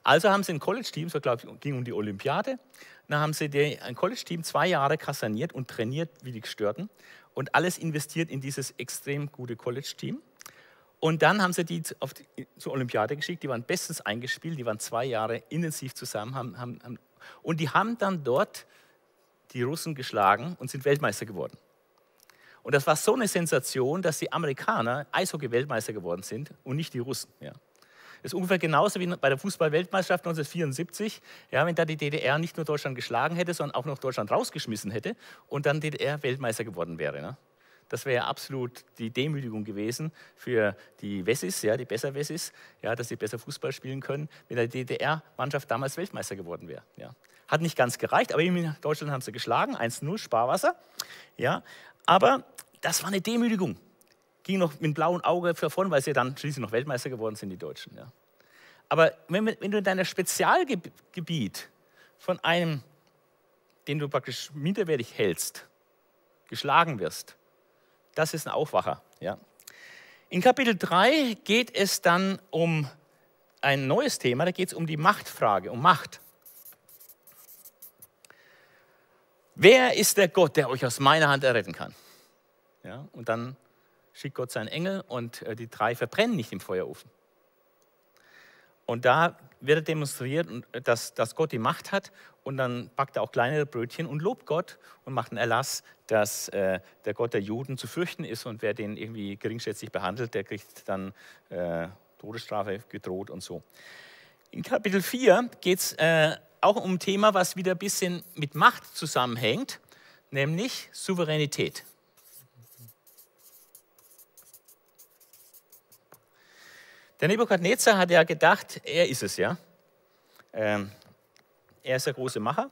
Also haben sie ein College-Team, so glaube ich, ging um die Olympiade. Dann haben sie ein College-Team zwei Jahre kaserniert und trainiert wie die Gestörten und alles investiert in dieses extrem gute College-Team. Und dann haben sie die, die zur Olympiade geschickt, die waren bestens eingespielt, die waren zwei Jahre intensiv zusammen, haben, haben, haben und die haben dann dort die Russen geschlagen und sind Weltmeister geworden. Und das war so eine Sensation, dass die Amerikaner Eishockey-Weltmeister geworden sind und nicht die Russen. Ja. Das ist ungefähr genauso wie bei der Fußball-Weltmeisterschaft 1974, ja, wenn da die DDR nicht nur Deutschland geschlagen hätte, sondern auch noch Deutschland rausgeschmissen hätte und dann DDR Weltmeister geworden wäre. Ne? Das wäre absolut die Demütigung gewesen für die Wessis, ja, die besser Wessis, ja, dass sie besser Fußball spielen können, wenn die DDR-Mannschaft damals Weltmeister geworden wäre. Ja. Hat nicht ganz gereicht, aber in Deutschland haben sie geschlagen, 1-0, Sparwasser. Ja. Aber das war eine Demütigung. Ging noch mit blauem Auge davon, weil sie dann schließlich noch Weltmeister geworden sind, die Deutschen. Ja. Aber wenn, wenn du in deinem Spezialgebiet von einem, den du praktisch minderwertig hältst, geschlagen wirst, das ist ein Aufwacher. Ja. In Kapitel 3 geht es dann um ein neues Thema, da geht es um die Machtfrage, um Macht. Wer ist der Gott, der euch aus meiner Hand erretten kann? Ja, und dann schickt Gott seinen Engel und äh, die drei verbrennen nicht im Feuerofen. Und da wird demonstriert, dass, dass Gott die Macht hat und dann backt er auch kleinere Brötchen und lobt Gott und macht einen Erlass, dass äh, der Gott der Juden zu fürchten ist und wer den irgendwie geringschätzig behandelt, der kriegt dann äh, Todesstrafe gedroht und so. In Kapitel 4 geht es äh, auch um ein Thema, was wieder ein bisschen mit Macht zusammenhängt, nämlich Souveränität. Der Nebukadnezar hat ja gedacht, er ist es ja. Ähm, er ist der große Macher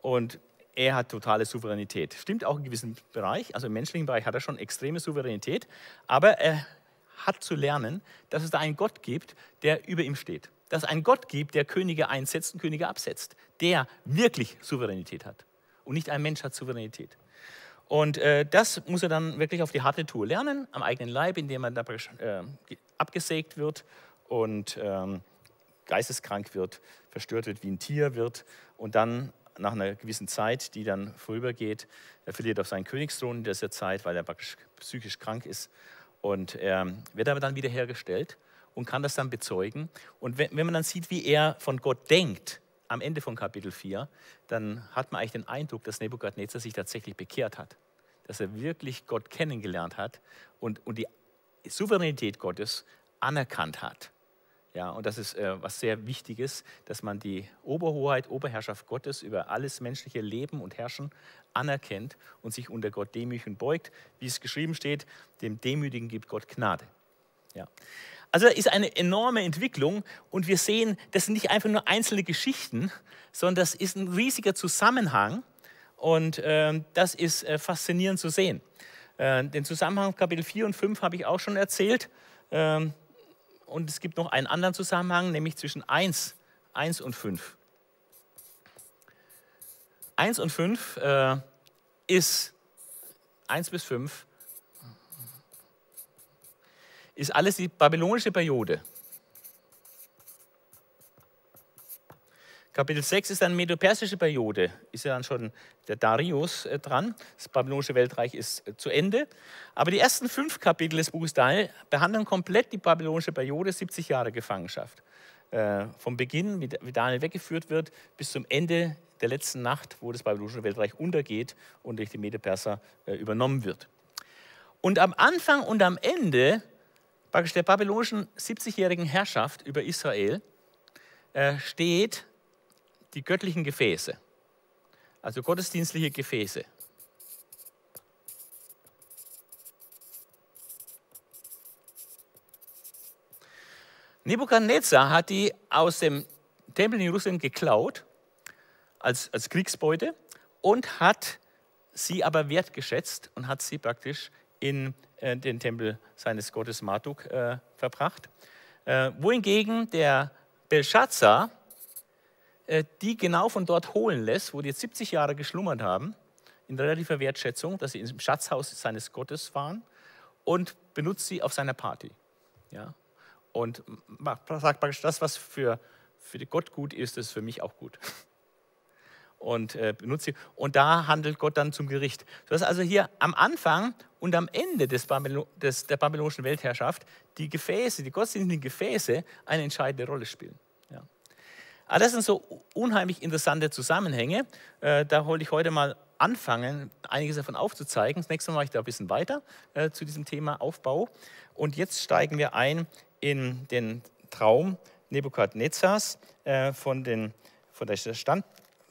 und er hat totale Souveränität. Stimmt auch in gewissem Bereich, also im menschlichen Bereich hat er schon extreme Souveränität, aber er hat zu lernen, dass es da einen Gott gibt, der über ihm steht. Dass es einen Gott gibt, der Könige einsetzt und Könige absetzt, der wirklich Souveränität hat. Und nicht ein Mensch hat Souveränität. Und äh, das muss er dann wirklich auf die harte Tour lernen, am eigenen Leib, indem er äh, abgesägt wird und ähm, geisteskrank wird, verstört wird, wie ein Tier wird und dann nach einer gewissen Zeit, die dann vorübergeht, er verliert auf seinen Königsthron in dieser Zeit, weil er praktisch psychisch krank ist und er wird aber dann wiederhergestellt und kann das dann bezeugen. Und wenn, wenn man dann sieht, wie er von Gott denkt, am Ende von Kapitel 4, dann hat man eigentlich den Eindruck, dass Nebukadnezar sich tatsächlich bekehrt hat. Dass er wirklich Gott kennengelernt hat und, und die Souveränität Gottes anerkannt hat. Ja, und das ist äh, was sehr Wichtiges, dass man die Oberhoheit, Oberherrschaft Gottes über alles menschliche Leben und Herrschen anerkennt und sich unter Gott demütig und beugt. Wie es geschrieben steht, dem Demütigen gibt Gott Gnade. Ja. Also da ist eine enorme Entwicklung und wir sehen, das sind nicht einfach nur einzelne Geschichten, sondern das ist ein riesiger Zusammenhang und äh, das ist äh, faszinierend zu sehen. Äh, den Zusammenhang Kapitel 4 und 5 habe ich auch schon erzählt ähm, und es gibt noch einen anderen Zusammenhang, nämlich zwischen 1, 1 und 5. 1 und 5 äh, ist 1 bis 5 ist alles die babylonische Periode. Kapitel 6 ist dann medo-persische Periode, ist ja dann schon der Darius äh, dran. Das babylonische Weltreich ist äh, zu Ende. Aber die ersten fünf Kapitel des Buches Daniel behandeln komplett die babylonische Periode, 70 Jahre Gefangenschaft. Äh, vom Beginn, wie Daniel weggeführt wird, bis zum Ende der letzten Nacht, wo das babylonische Weltreich untergeht und durch die Medo-Perser äh, übernommen wird. Und am Anfang und am Ende praktisch der babylonischen 70-jährigen Herrschaft über Israel äh, steht die göttlichen Gefäße, also gottesdienstliche Gefäße. Nebukadnezar hat die aus dem Tempel in Jerusalem geklaut als, als Kriegsbeute und hat sie aber wertgeschätzt und hat sie praktisch in den Tempel seines Gottes Marduk äh, verbracht. Äh, wohingegen der Belshazzar äh, die genau von dort holen lässt, wo die jetzt 70 Jahre geschlummert haben, in relativer Wertschätzung, dass sie im Schatzhaus seines Gottes waren und benutzt sie auf seiner Party. Ja? Und sagt praktisch, das, was für, für Gott gut ist, ist für mich auch gut. Und äh, benutzt sie. Und da handelt Gott dann zum Gericht. Sodass also hier am Anfang und am Ende des Babylon, des, der babylonischen Weltherrschaft die Gefäße, die gottesdienstlichen Gefäße eine entscheidende Rolle spielen. Aber ah, das sind so unheimlich interessante Zusammenhänge. Äh, da wollte ich heute mal anfangen, einiges davon aufzuzeigen. Das nächste Mal mache ich da ein bisschen weiter äh, zu diesem Thema Aufbau. Und jetzt steigen wir ein in den Traum Nebukadnezars äh, von, den, von der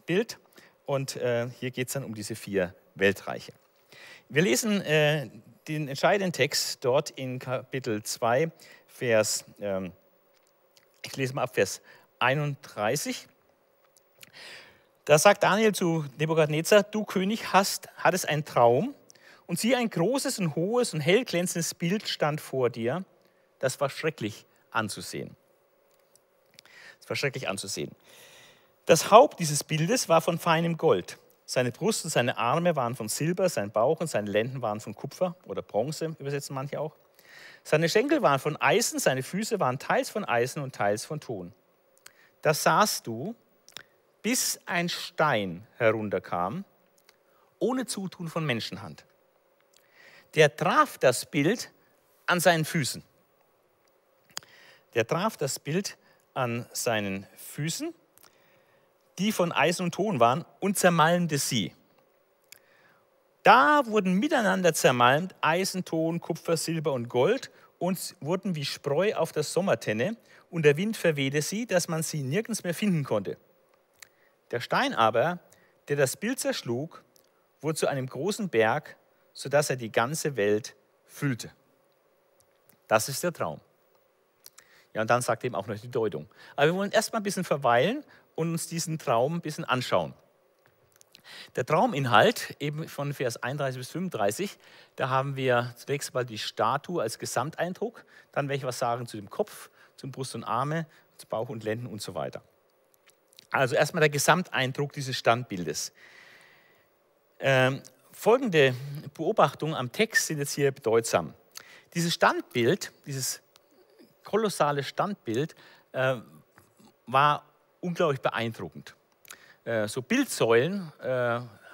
Standbild. Und äh, hier geht es dann um diese vier Weltreiche. Wir lesen äh, den entscheidenden Text dort in Kapitel 2, Vers, ähm, ich lese mal ab Vers 31. Da sagt Daniel zu Nebukadnezar, du König hast, hattest einen Traum und siehe, ein großes und hohes und hell glänzendes Bild stand vor dir. Das war schrecklich anzusehen. Das war schrecklich anzusehen. Das Haupt dieses Bildes war von feinem Gold. Seine Brust und seine Arme waren von Silber, sein Bauch und seine Lenden waren von Kupfer oder Bronze, übersetzen manche auch. Seine Schenkel waren von Eisen, seine Füße waren teils von Eisen und teils von Ton da sahst du, bis ein Stein herunterkam, ohne Zutun von Menschenhand. Der traf das Bild an seinen Füßen. Der traf das Bild an seinen Füßen, die von Eisen und Ton waren, und zermalmte sie. Da wurden miteinander zermalmt Eisen, Ton, Kupfer, Silber und Gold und wurden wie Spreu auf der Sommertenne und der Wind verwehte sie, dass man sie nirgends mehr finden konnte. Der Stein aber, der das Bild zerschlug, wurde zu einem großen Berg, sodass er die ganze Welt füllte. Das ist der Traum. Ja, und dann sagt eben auch noch die Deutung. Aber wir wollen erstmal ein bisschen verweilen und uns diesen Traum ein bisschen anschauen. Der Trauminhalt, eben von Vers 31 bis 35, da haben wir zunächst mal die Statue als Gesamteindruck, dann werde ich was sagen zu dem Kopf, zum Brust und Arme, zu Bauch und Lenden und so weiter. Also erstmal der Gesamteindruck dieses Standbildes. Ähm, folgende Beobachtungen am Text sind jetzt hier bedeutsam. Dieses Standbild, dieses kolossale Standbild, äh, war unglaublich beeindruckend. Äh, so Bildsäulen äh,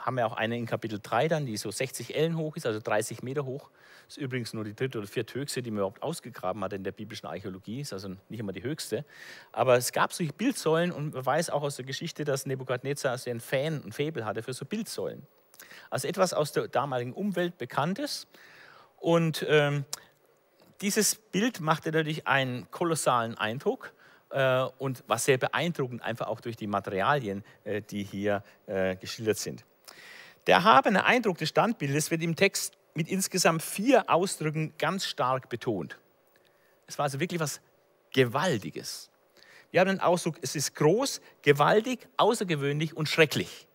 haben wir auch eine in Kapitel 3 dann, die so 60 Ellen hoch ist, also 30 Meter hoch. Das ist übrigens nur die dritte oder vierte höchste, die man überhaupt ausgegraben hat in der biblischen Archäologie. Ist also nicht immer die höchste. Aber es gab solche Bildsäulen und man weiß auch aus der Geschichte, dass Nebukadnezar also ein Fan und Faible hatte für so Bildsäulen. Also etwas aus der damaligen Umwelt Bekanntes. Und ähm, dieses Bild machte natürlich einen kolossalen Eindruck und war sehr beeindruckend, einfach auch durch die Materialien, äh, die hier äh, geschildert sind. Der erhabene Eindruck des Standbildes wird im Text mit insgesamt vier Ausdrücken ganz stark betont. Es war also wirklich was Gewaltiges. Wir haben den Ausdruck, es ist groß, gewaltig, außergewöhnlich und schrecklich.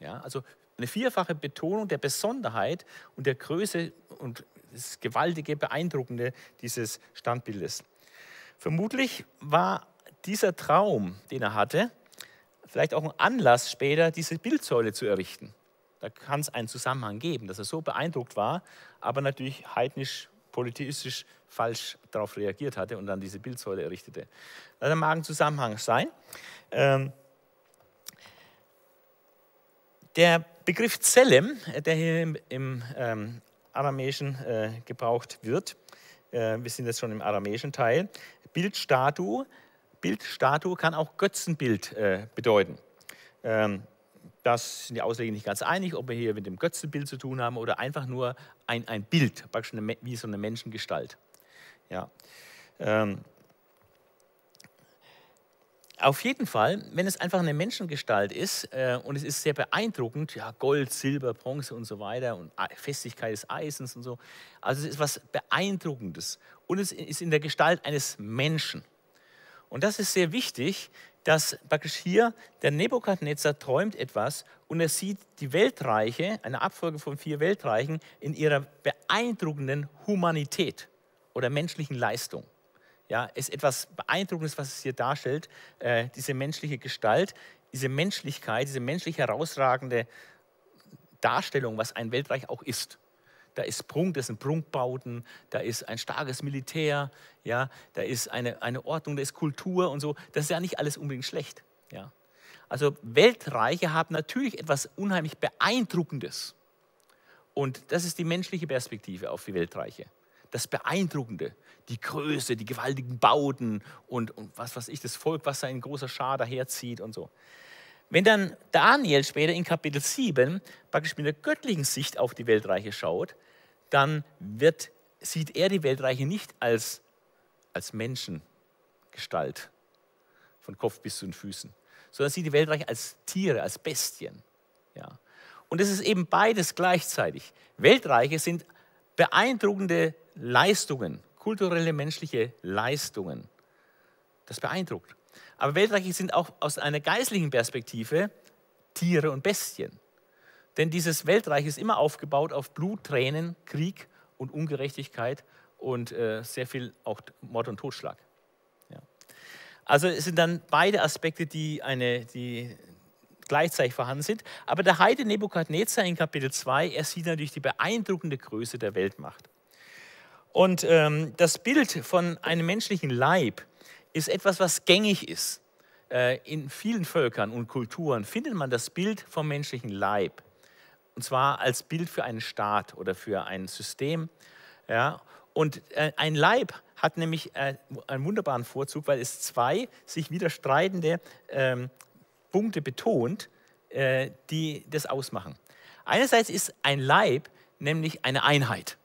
Ja, also eine vierfache Betonung der Besonderheit und der Größe und das gewaltige, beeindruckende dieses Standbildes. Vermutlich war dieser Traum, den er hatte, vielleicht auch ein Anlass später, diese Bildsäule zu errichten. Da kann es einen Zusammenhang geben, dass er so beeindruckt war, aber natürlich heidnisch, politistisch falsch darauf reagiert hatte und dann diese Bildsäule errichtete. Das mag ein Zusammenhang sein. Ähm, Der Begriff Zelem, der hier im, im ähm, Aramäischen äh, gebraucht wird, äh, wir sind jetzt schon im aramäischen Teil, Bildstatue, Bildstatue kann auch Götzenbild äh, bedeuten. Ähm, das sind die Ausleger nicht ganz einig, ob wir hier mit dem Götzenbild zu tun haben oder einfach nur ein, ein Bild, praktisch eine, wie so eine Menschengestalt. Ja. Ähm, auf jeden Fall, wenn es einfach eine Menschengestalt ist äh, und es ist sehr beeindruckend, ja, Gold, Silber, Bronze und so weiter und Festigkeit des Eisens und so. Also es ist was Beeindruckendes und es ist in der Gestalt eines Menschen. Und das ist sehr wichtig, dass praktisch hier der Nebukadnezar träumt etwas und er sieht die Weltreiche, eine Abfolge von vier Weltreichen, in ihrer beeindruckenden Humanität oder menschlichen Leistung. Ja, ist etwas Beeindruckendes, was es hier darstellt, äh, diese menschliche Gestalt, diese Menschlichkeit, diese menschlich herausragende Darstellung, was ein Weltreich auch ist. Da ist Prunk, das sind Prunkbauten, da ist ein starkes Militär, ja, da ist eine, eine Ordnung, da ist Kultur und so. Das ist ja nicht alles unbedingt schlecht. Ja. Also Weltreiche haben natürlich etwas unheimlich Beeindruckendes. Und das ist die menschliche Perspektive auf die Weltreiche. Das Beeindruckende, die Größe, die gewaltigen Bauten und, und was weiß ich, das Volk, was da in großer Schar daherzieht und so. Wenn dann Daniel später in Kapitel 7 praktisch mit der göttlichen Sicht auf die Weltreiche schaut, dann wird, sieht er die Weltreiche nicht als, als Menschengestalt, von Kopf bis zu den Füßen, sondern sieht die Weltreiche als Tiere, als Bestien. Ja. Und es ist eben beides gleichzeitig. Weltreiche sind beeindruckende Leistungen, kulturelle menschliche Leistungen. Das beeindruckt. Aber Weltreiche sind auch aus einer geistlichen Perspektive Tiere und Bestien. Denn dieses Weltreich ist immer aufgebaut auf Blut, Tränen, Krieg und Ungerechtigkeit und äh, sehr viel auch Mord und Totschlag. Ja. Also es sind dann beide Aspekte, die, eine, die gleichzeitig vorhanden sind. Aber der Heide Nebukadnezar in Kapitel 2, er sieht natürlich die beeindruckende Größe der Weltmacht. Und ähm, das Bild von einem menschlichen Leib ist etwas, was gängig ist. Äh, in vielen Völkern und Kulturen findet man das Bild vom menschlichen Leib. Und zwar als Bild für einen Staat oder für ein System. Ja? Und äh, ein Leib hat nämlich äh, einen wunderbaren Vorzug, weil es zwei sich widerstreitende ähm, Punkte betont, äh, die das ausmachen. Einerseits ist ein Leib nämlich eine Einheit.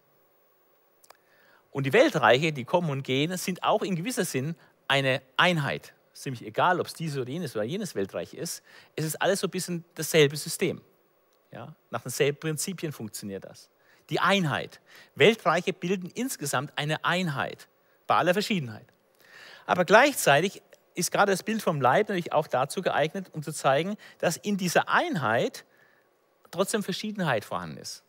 Und die Weltreiche, die kommen und gehen, sind auch in gewisser Sinn eine Einheit. Ziemlich egal, ob es dieses oder jenes oder jenes Weltreich ist. Es ist alles so ein bisschen dasselbe System. Ja, nach denselben Prinzipien funktioniert das. Die Einheit. Weltreiche bilden insgesamt eine Einheit bei aller Verschiedenheit. Aber gleichzeitig ist gerade das Bild vom Leib natürlich auch dazu geeignet, um zu zeigen, dass in dieser Einheit trotzdem Verschiedenheit vorhanden ist.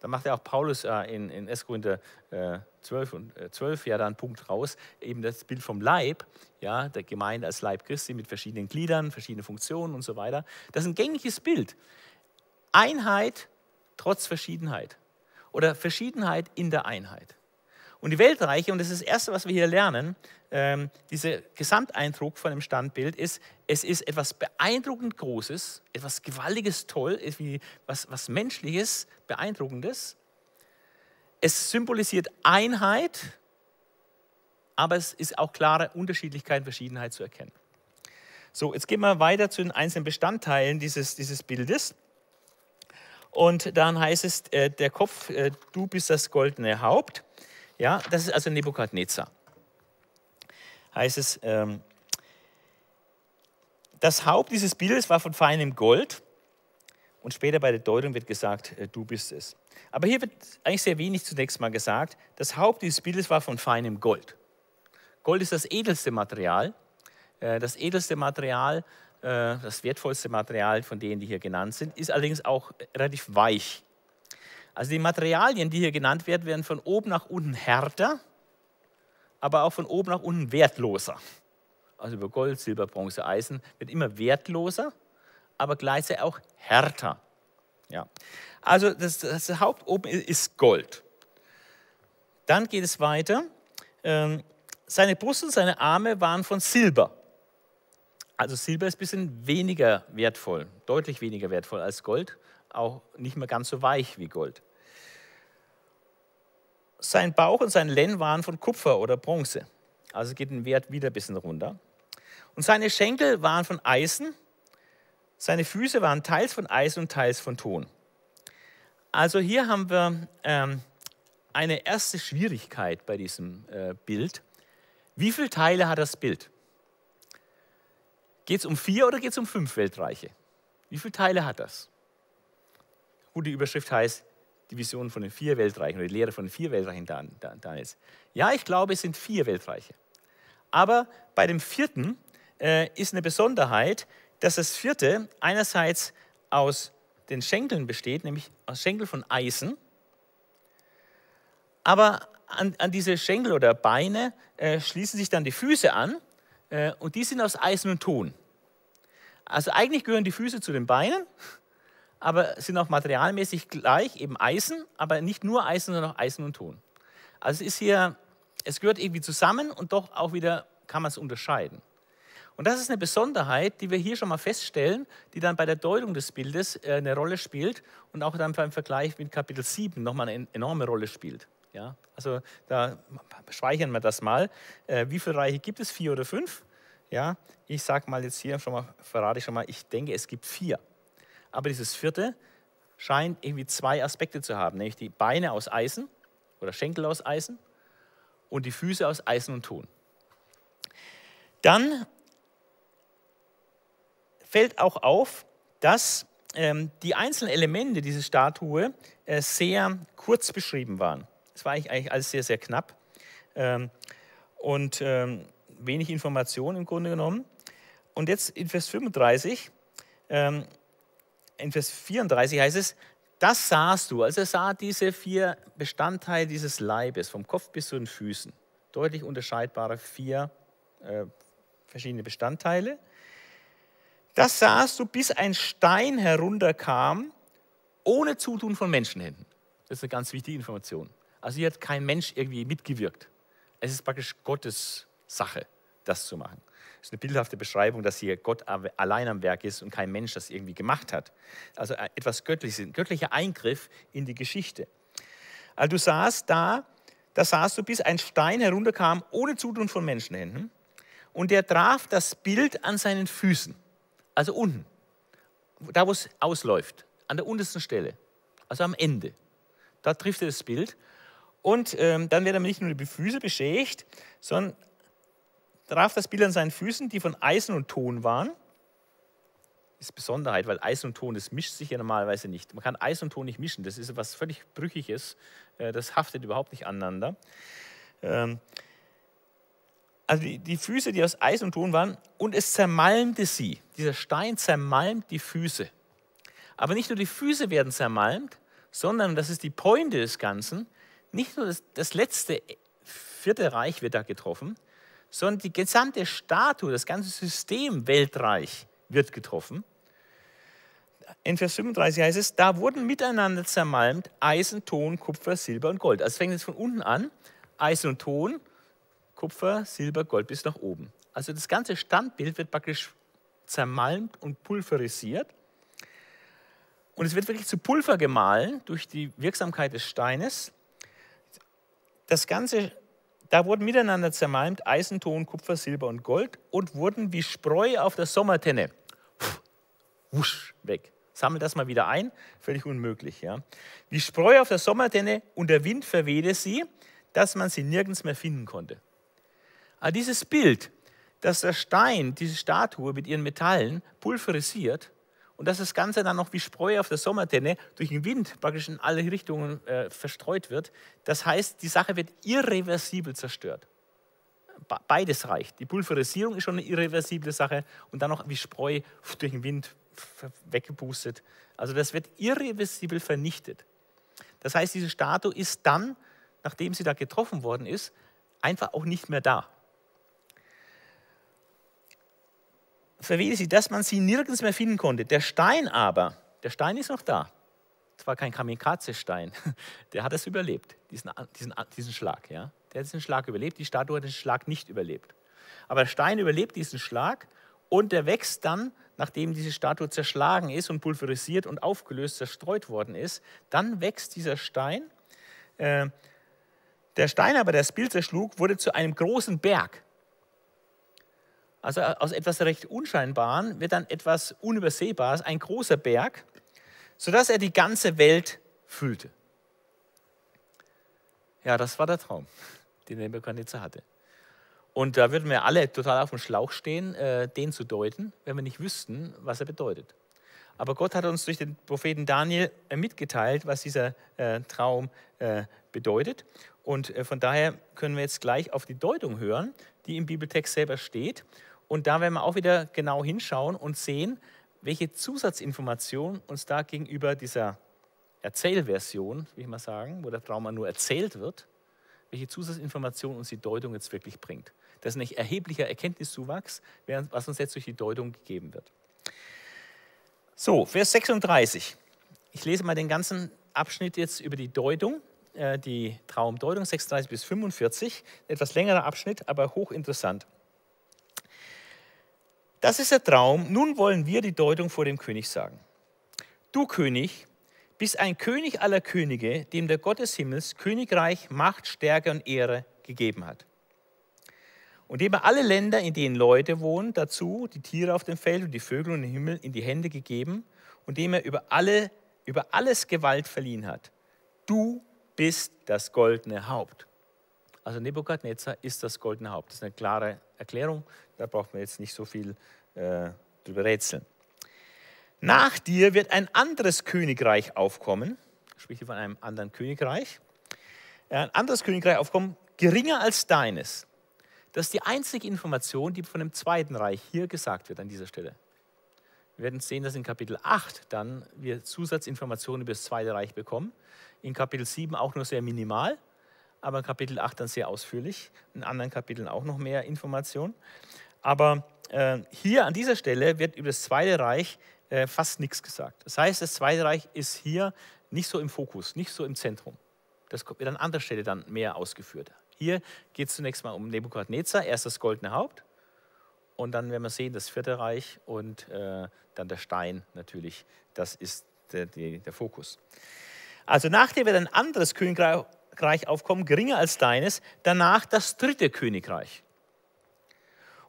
Da macht ja auch Paulus äh, in, in 1. Korinther äh, 12, und, äh, 12 ja da einen Punkt raus, eben das Bild vom Leib, ja, der Gemeinde als Leib Christi mit verschiedenen Gliedern, verschiedenen Funktionen und so weiter. Das ist ein gängiges Bild. Einheit trotz Verschiedenheit oder Verschiedenheit in der Einheit. Und die Weltreiche, und das ist das Erste, was wir hier lernen, ähm, dieser Gesamteindruck von dem Standbild ist, es ist etwas beeindruckend Großes, etwas Gewaltiges, Toll, was, was Menschliches, Beeindruckendes. Es symbolisiert Einheit, aber es ist auch klare Unterschiedlichkeit, Verschiedenheit zu erkennen. So, jetzt gehen wir weiter zu den einzelnen Bestandteilen dieses, dieses Bildes. Und dann heißt es, äh, der Kopf, äh, du bist das goldene Haupt. Ja, das ist also Nebukadnezar. Heißt es, ähm, das Haupt dieses Bildes war von feinem Gold und später bei der Deutung wird gesagt, äh, du bist es. Aber hier wird eigentlich sehr wenig zunächst mal gesagt. Das Haupt dieses Bildes war von feinem Gold. Gold ist das edelste Material. Äh, das edelste Material äh, das wertvollste Material von denen, die hier genannt sind, ist allerdings auch relativ weich. Also die Materialien, die hier genannt werden, werden von oben nach unten härter, aber auch von oben nach unten wertloser. Also über Gold, Silber, Bronze, Eisen wird immer wertloser, aber gleichzeitig auch härter. Ja. Also das, das Haupt oben ist Gold. Dann geht es weiter. Ähm, seine Brust und seine Arme waren von Silber. Also Silber ist ein bisschen weniger wertvoll, deutlich weniger wertvoll als Gold, auch nicht mehr ganz so weich wie Gold. Sein Bauch und sein Lenn waren von Kupfer oder Bronze. Also geht den Wert wieder ein bisschen runter. Und seine Schenkel waren von Eisen, seine Füße waren teils von Eisen und teils von Ton. Also hier haben wir ähm, eine erste Schwierigkeit bei diesem äh, Bild. Wie viele Teile hat das Bild? Geht es um vier oder geht es um fünf Weltreiche? Wie viele Teile hat das? Gut, die Überschrift heißt die Vision von den vier Weltreichen oder die Lehre von den vier Weltreichen da, ist. Ja, ich glaube, es sind vier Weltreiche. Aber bei dem vierten äh, ist eine Besonderheit, dass das vierte einerseits aus den Schenkeln besteht, nämlich aus Schenkel von Eisen. Aber an, an diese Schenkel oder Beine äh, schließen sich dann die Füße an äh, und die sind aus Eisen und Ton. Also eigentlich gehören die Füße zu den Beinen, aber sind auch materialmäßig gleich, eben Eisen, aber nicht nur Eisen, sondern auch Eisen und Ton. Also es ist hier, es gehört irgendwie zusammen und doch auch wieder kann man es unterscheiden. Und das ist eine Besonderheit, die wir hier schon mal feststellen, die dann bei der Deutung des Bildes äh, eine Rolle spielt und auch dann beim Vergleich mit Kapitel 7 nochmal eine enorme Rolle spielt. Ja, also da speichern wir das mal. Äh, wie viele Reiche gibt es? Vier oder fünf? Ja, ich sage mal jetzt hier schon mal, verrate ich schon mal, ich denke, es gibt vier. Aber dieses vierte scheint irgendwie zwei Aspekte zu haben, nämlich die Beine aus Eisen oder Schenkel aus Eisen und die Füße aus Eisen und Ton. Dann fällt auch auf, dass ähm, die einzelnen Elemente dieser Statue äh, sehr kurz beschrieben waren. Es war eigentlich alles sehr, sehr knapp ähm, und ähm, wenig Information im Grunde genommen. Und jetzt in Vers 35, ähm, in Vers 34 heißt es, das sahst du, also er sah diese vier Bestandteile dieses Leibes, vom Kopf bis zu den Füßen, deutlich unterscheidbare vier äh, verschiedene Bestandteile. Das sahst du, bis ein Stein herunterkam, ohne Zutun von Menschenhänden. Das ist eine ganz wichtige Information. Also hier hat kein Mensch irgendwie mitgewirkt. Es ist praktisch Gottes Sache, das zu machen. Ist eine bildhafte Beschreibung, dass hier Gott allein am Werk ist und kein Mensch das irgendwie gemacht hat. Also äh, etwas Göttliches, ein göttlicher Eingriff in die Geschichte. Also du sahst da, da sahst du, bis ein Stein herunterkam, ohne Zutun von Menschenhänden. Und der traf das Bild an seinen Füßen. Also unten, da wo es ausläuft, an der untersten Stelle, also am Ende. Da trifft er das Bild. Und ähm, dann wird er nicht nur die Füße beschädigt, sondern traf das Bild an seinen Füßen, die von Eisen und Ton waren. Das ist Besonderheit, weil Eisen und Ton, das mischt sich ja normalerweise nicht. Man kann Eisen und Ton nicht mischen, das ist etwas völlig Brüchiges, äh, das haftet überhaupt nicht aneinander. Ähm, also die, Füße, die aus Eis und Ton waren, und es zermalmte sie. Dieser Stein zermalmt die Füße. Aber nicht nur die Füße werden zermalmt, sondern, das ist die Pointe des Ganzen, nicht nur das, das letzte vierte Reich wird da getroffen, sondern die gesamte Statue, das ganze System Weltreich wird getroffen. In Vers 35 heißt es, da wurden miteinander zermalmt Eisen, Ton, Kupfer, Silber und Gold. Also es fängt jetzt von unten an, Eisen und Ton, Kupfer, Silber, Gold bis nach oben. Also das ganze Standbild wird praktisch zermalmt und pulverisiert. Und es wird wirklich zu Pulver gemahlen durch die Wirksamkeit des Steines. Das Ganze, da wurden miteinander zermalmt Eisen, Ton, Kupfer, Silber und Gold und wurden wie Spreu auf der Sommertenne. Wusch, weg. Sammel das mal wieder ein, völlig unmöglich. Ja. Wie Spreu auf der Sommertenne und der Wind verwehte sie, dass man sie nirgends mehr finden konnte. Aber dieses Bild, dass der Stein, diese Statue mit ihren Metallen pulverisiert und dass das Ganze dann noch wie Spreu auf der Sommertenne durch den Wind praktisch in alle Richtungen äh, verstreut wird, das heißt, die Sache wird irreversibel zerstört. Beides reicht. Die Pulverisierung ist schon eine irreversible Sache und dann noch wie Spreu durch den Wind weggepustet. Also das wird irreversibel vernichtet. Das heißt, diese Statue ist dann, nachdem sie da getroffen worden ist, einfach auch nicht mehr da. Verwehte sie, dass man sie nirgends mehr finden konnte. Der Stein aber, der Stein ist noch da. Es war kein Kamikaze-Stein. Der hat es überlebt, diesen, diesen, diesen Schlag. Ja? Der hat diesen Schlag überlebt, die Statue hat den Schlag nicht überlebt. Aber der Stein überlebt diesen Schlag Und der wächst dann, nachdem diese Statue zerschlagen ist und pulverisiert und aufgelöst, zerstreut worden ist, dann wächst dieser Stein. Äh, der Stein aber, der das Bild zerschlug, wurde zu einem großen Berg. Also aus etwas recht Unscheinbaren wird dann etwas Unübersehbares, ein großer Berg, sodass er die ganze Welt füllte. Ja, das war der Traum, den Nebuchadnezzar hatte. Und da würden wir alle total auf dem Schlauch stehen, äh, den zu deuten, wenn wir nicht wüssten, was er bedeutet. Aber Gott hat uns durch den Propheten Daniel äh, mitgeteilt, was dieser äh, Traum äh, bedeutet. Und äh, von daher können wir jetzt gleich auf die Deutung hören, die im Bibeltext selber steht. Und da werden wir auch wieder genau hinschauen und sehen, welche Zusatzinformation uns da gegenüber dieser Erzählversion, will ich mal sagen, wo der Traum nur erzählt wird, welche Zusatzinformation uns die Deutung jetzt wirklich bringt. Das ist ein erheblicher Erkenntniszuwachs, was uns jetzt durch die Deutung gegeben wird. So, Vers 36. Ich lese mal den ganzen Abschnitt jetzt über die Deutung, äh, die Traumdeutung, 36 bis 45. Etwas längerer Abschnitt, aber hochinteressant. Das ist der Traum. Nun wollen wir die Deutung vor dem König sagen. Du König, bist ein König aller Könige, dem der Gott des Himmels Königreich, Macht, Stärke und Ehre gegeben hat und dem er alle Länder, in denen Leute wohnen, dazu die Tiere auf dem Feld und die Vögel und den Himmel in die Hände gegeben und dem er über, alle, über alles Gewalt verliehen hat. Du bist das goldene Haupt. Also Nebukadnezar ist das goldene Haupt. Das ist eine klare Erklärung, da braucht man jetzt nicht so viel äh, drüber rätseln. Nach dir wird ein anderes Königreich aufkommen, spricht hier von einem anderen Königreich, ein anderes Königreich aufkommen, geringer als deines. Das ist die einzige Information, die von dem Zweiten Reich hier gesagt wird an dieser Stelle. Wir werden sehen, dass in Kapitel 8 dann wir Zusatzinformationen über das Zweite Reich bekommen. In Kapitel 7 auch nur sehr minimal, aber in Kapitel 8 dann sehr ausführlich. In anderen Kapiteln auch noch mehr Informationen. Aber äh, hier an dieser Stelle wird über das Zweite Reich äh, fast nichts gesagt. Das heißt, das Zweite Reich ist hier nicht so im Fokus, nicht so im Zentrum. Das wird an anderer Stelle dann mehr ausgeführt. Hier geht es zunächst mal um Nebukadnezar, erst das goldene Haupt und dann werden wir sehen, das vierte Reich und äh, dann der Stein natürlich. Das ist der, der, der Fokus. Also nachdem wird ein anderes Königreich aufkommen, geringer als deines, danach das dritte Königreich.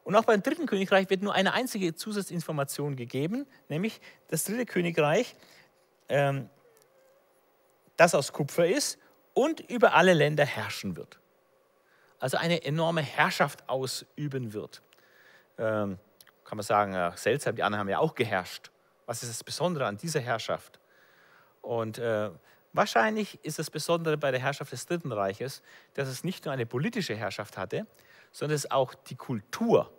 Und auch beim dritten Königreich wird nur eine einzige Zusatzinformation gegeben, nämlich das dritte Königreich, ähm, das aus Kupfer ist und über alle Länder herrschen wird also eine enorme Herrschaft ausüben wird. Ähm, kann man sagen, ja, seltsam, die anderen haben ja auch geherrscht. Was ist das Besondere an dieser Herrschaft? Und äh, wahrscheinlich ist das Besondere bei der Herrschaft des Dritten Reiches, dass es nicht nur eine politische Herrschaft hatte, sondern dass auch die Kultur,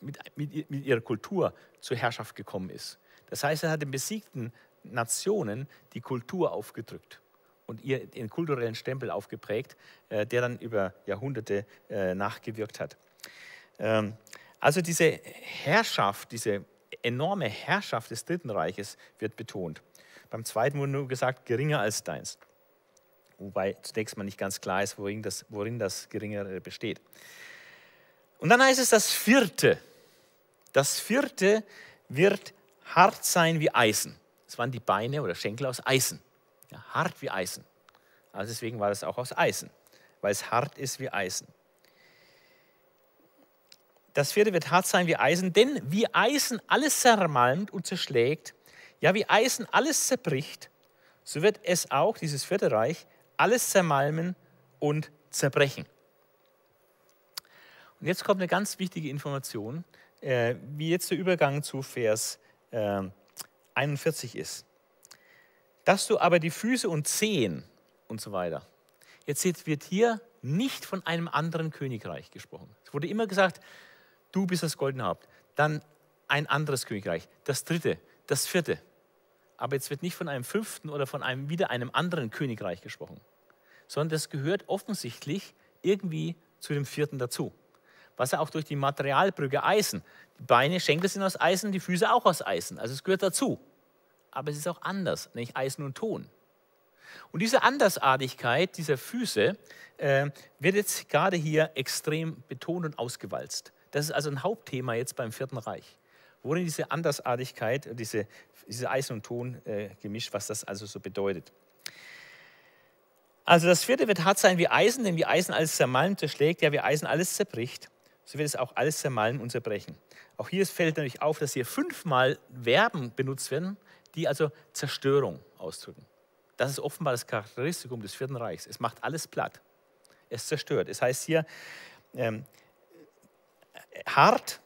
mit, mit, mit ihrer Kultur zur Herrschaft gekommen ist. Das heißt, er hat den besiegten Nationen die Kultur aufgedrückt und ihr den kulturellen Stempel aufgeprägt, äh, der dann über Jahrhunderte äh, nachgewirkt hat. Ähm, also diese Herrschaft, diese enorme Herrschaft des Dritten Reiches wird betont. Beim zweiten wurde nur gesagt, geringer als deins. Wobei zunächst mal nicht ganz klar ist, worin das, worin das Geringere besteht. Und dann heißt es das vierte. Das vierte wird hart sein wie Eisen. Das waren die Beine oder Schenkel aus Eisen. Ja, hart wie Eisen. Also deswegen war das auch aus Eisen, weil es hart ist wie Eisen. Das vierte wird hart sein wie Eisen, denn wie Eisen alles zermalmt und zerschlägt, ja wie Eisen alles zerbricht, so wird es auch, dieses vierte Reich, alles zermalmen und zerbrechen. Und jetzt kommt eine ganz wichtige Information, äh, wie jetzt der Übergang zu Vers äh, 41 ist dass du aber die Füße und Zehen und so weiter. Jetzt wird hier nicht von einem anderen Königreich gesprochen. Es wurde immer gesagt, du bist das goldene Haupt. Dann ein anderes Königreich, das dritte, das vierte. Aber jetzt wird nicht von einem fünften oder von einem wieder einem anderen Königreich gesprochen, sondern das gehört offensichtlich irgendwie zu dem vierten dazu. Was ja auch durch die Materialbrücke Eisen. Die Beine, Schenkel sind aus Eisen, die Füße auch aus Eisen. Also es gehört dazu aber es ist auch anders, nämlich Eisen und Ton. Und diese Andersartigkeit dieser Füße äh, wird jetzt gerade hier extrem betont und ausgewalzt. Das ist also ein Hauptthema jetzt beim Vierten Reich. Worin diese Andersartigkeit, diese, diese Eisen und Ton äh, gemischt, was das also so bedeutet. Also das vierte wird hart sein wie Eisen, denn wie Eisen alles zermalmt, zerschlägt, ja wie Eisen alles zerbricht, so wird es auch alles zermalmen und zerbrechen. Auch hier fällt natürlich auf, dass hier fünfmal Verben benutzt werden, die also Zerstörung ausdrücken. Das ist offenbar das Charakteristikum des Vierten Reichs. Es macht alles platt. Es zerstört. Es heißt hier, ähm, hart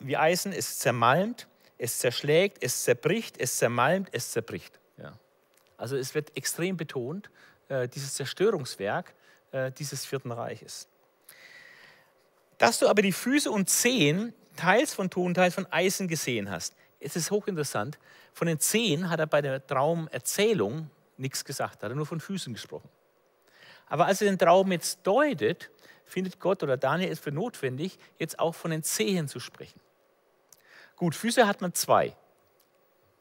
wie Eisen, es zermalmt, es zerschlägt, es zerbricht, es zermalmt, es zerbricht. Ja. Also es wird extrem betont, äh, dieses Zerstörungswerk äh, dieses Vierten Reiches. Dass du aber die Füße und Zehen teils von Ton, teils von Eisen gesehen hast. Es ist hochinteressant. Von den Zehen hat er bei der Traumerzählung nichts gesagt, hat er nur von Füßen gesprochen. Aber als er den Traum jetzt deutet, findet Gott oder Daniel es für notwendig, jetzt auch von den Zehen zu sprechen. Gut, Füße hat man zwei.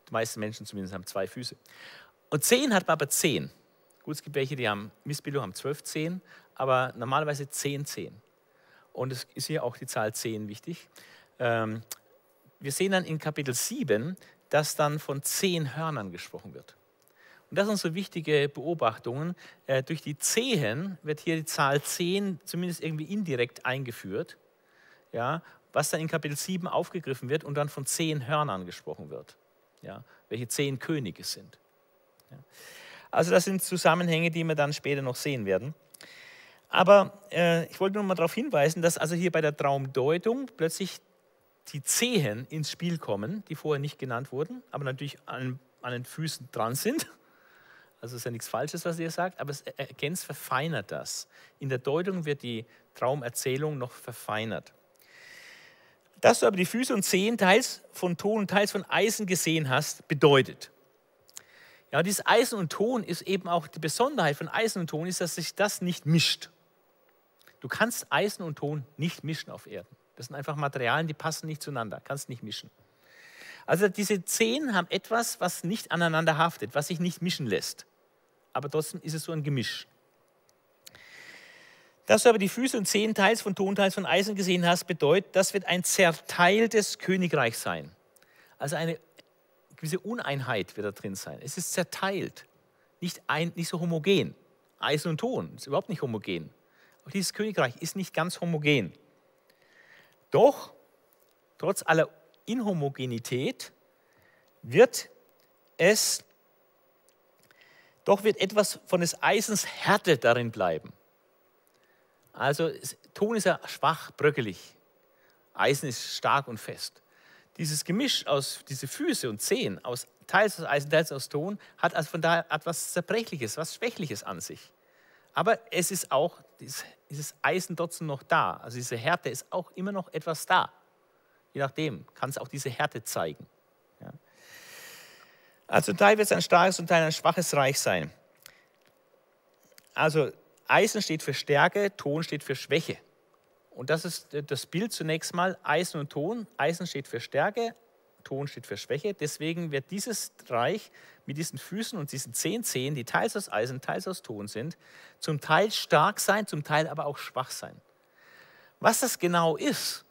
Die meisten Menschen zumindest haben zwei Füße. Und Zehen hat man aber zehn. Gut, es gibt welche, die haben Missbildung, haben zwölf Zehen, aber normalerweise zehn Zehen. Und es ist hier auch die Zahl zehn wichtig. Ähm, wir sehen dann in Kapitel 7, dass dann von zehn Hörnern gesprochen wird. Und das sind so wichtige Beobachtungen. Äh, durch die Zehen wird hier die Zahl 10 zumindest irgendwie indirekt eingeführt, ja, was dann in Kapitel 7 aufgegriffen wird und dann von zehn Hörnern gesprochen wird, ja, welche zehn Könige sind. Ja. Also das sind Zusammenhänge, die wir dann später noch sehen werden. Aber äh, ich wollte nur mal darauf hinweisen, dass also hier bei der Traumdeutung plötzlich die Zehen ins Spiel kommen, die vorher nicht genannt wurden, aber natürlich an, an den Füßen dran sind. Also ist ja nichts Falsches, was ihr sagt, aber es ergänzt, verfeinert das. In der Deutung wird die Traumerzählung noch verfeinert. Dass du aber die Füße und Zehen teils von Ton und teils von Eisen gesehen hast, bedeutet. Ja, dieses Eisen und Ton ist eben auch die Besonderheit von Eisen und Ton, ist, dass sich das nicht mischt. Du kannst Eisen und Ton nicht mischen auf Erden. Das sind einfach Materialien, die passen nicht zueinander, kannst nicht mischen. Also diese Zehen haben etwas, was nicht aneinander haftet, was sich nicht mischen lässt. Aber trotzdem ist es so ein Gemisch. Dass du aber die Füße und Zehen teils von Ton, teils von Eisen gesehen hast, bedeutet, das wird ein zerteiltes Königreich sein. Also eine gewisse Uneinheit wird da drin sein. Es ist zerteilt, nicht, ein, nicht so homogen. Eisen und Ton ist überhaupt nicht homogen. Aber dieses Königreich ist nicht ganz homogen. Doch, trotz aller Inhomogenität wird es, doch wird etwas von des Eisens Härte darin bleiben. Also Ton ist ja schwach, bröckelig. Eisen ist stark und fest. Dieses Gemisch aus diese Füße und Zehen, aus teils aus Eisen, teils aus Ton, hat also von daher etwas Zerbrechliches, was Schwächliches an sich. Aber es ist auch dieses Eisen trotzdem noch da. Also diese Härte ist auch immer noch etwas da. Je nachdem kann es auch diese Härte zeigen. Ja. Also Teil wird es ein starkes und Teil ein schwaches Reich sein. Also Eisen steht für Stärke, Ton steht für Schwäche. Und das ist das Bild zunächst mal, Eisen und Ton. Eisen steht für Stärke, Ton steht für Schwäche. Deswegen wird dieses Reich mit diesen Füßen und diesen zehn Zehen, die teils aus Eisen, teils aus Ton sind, zum Teil stark sein, zum Teil aber auch schwach sein. Was das genau ist,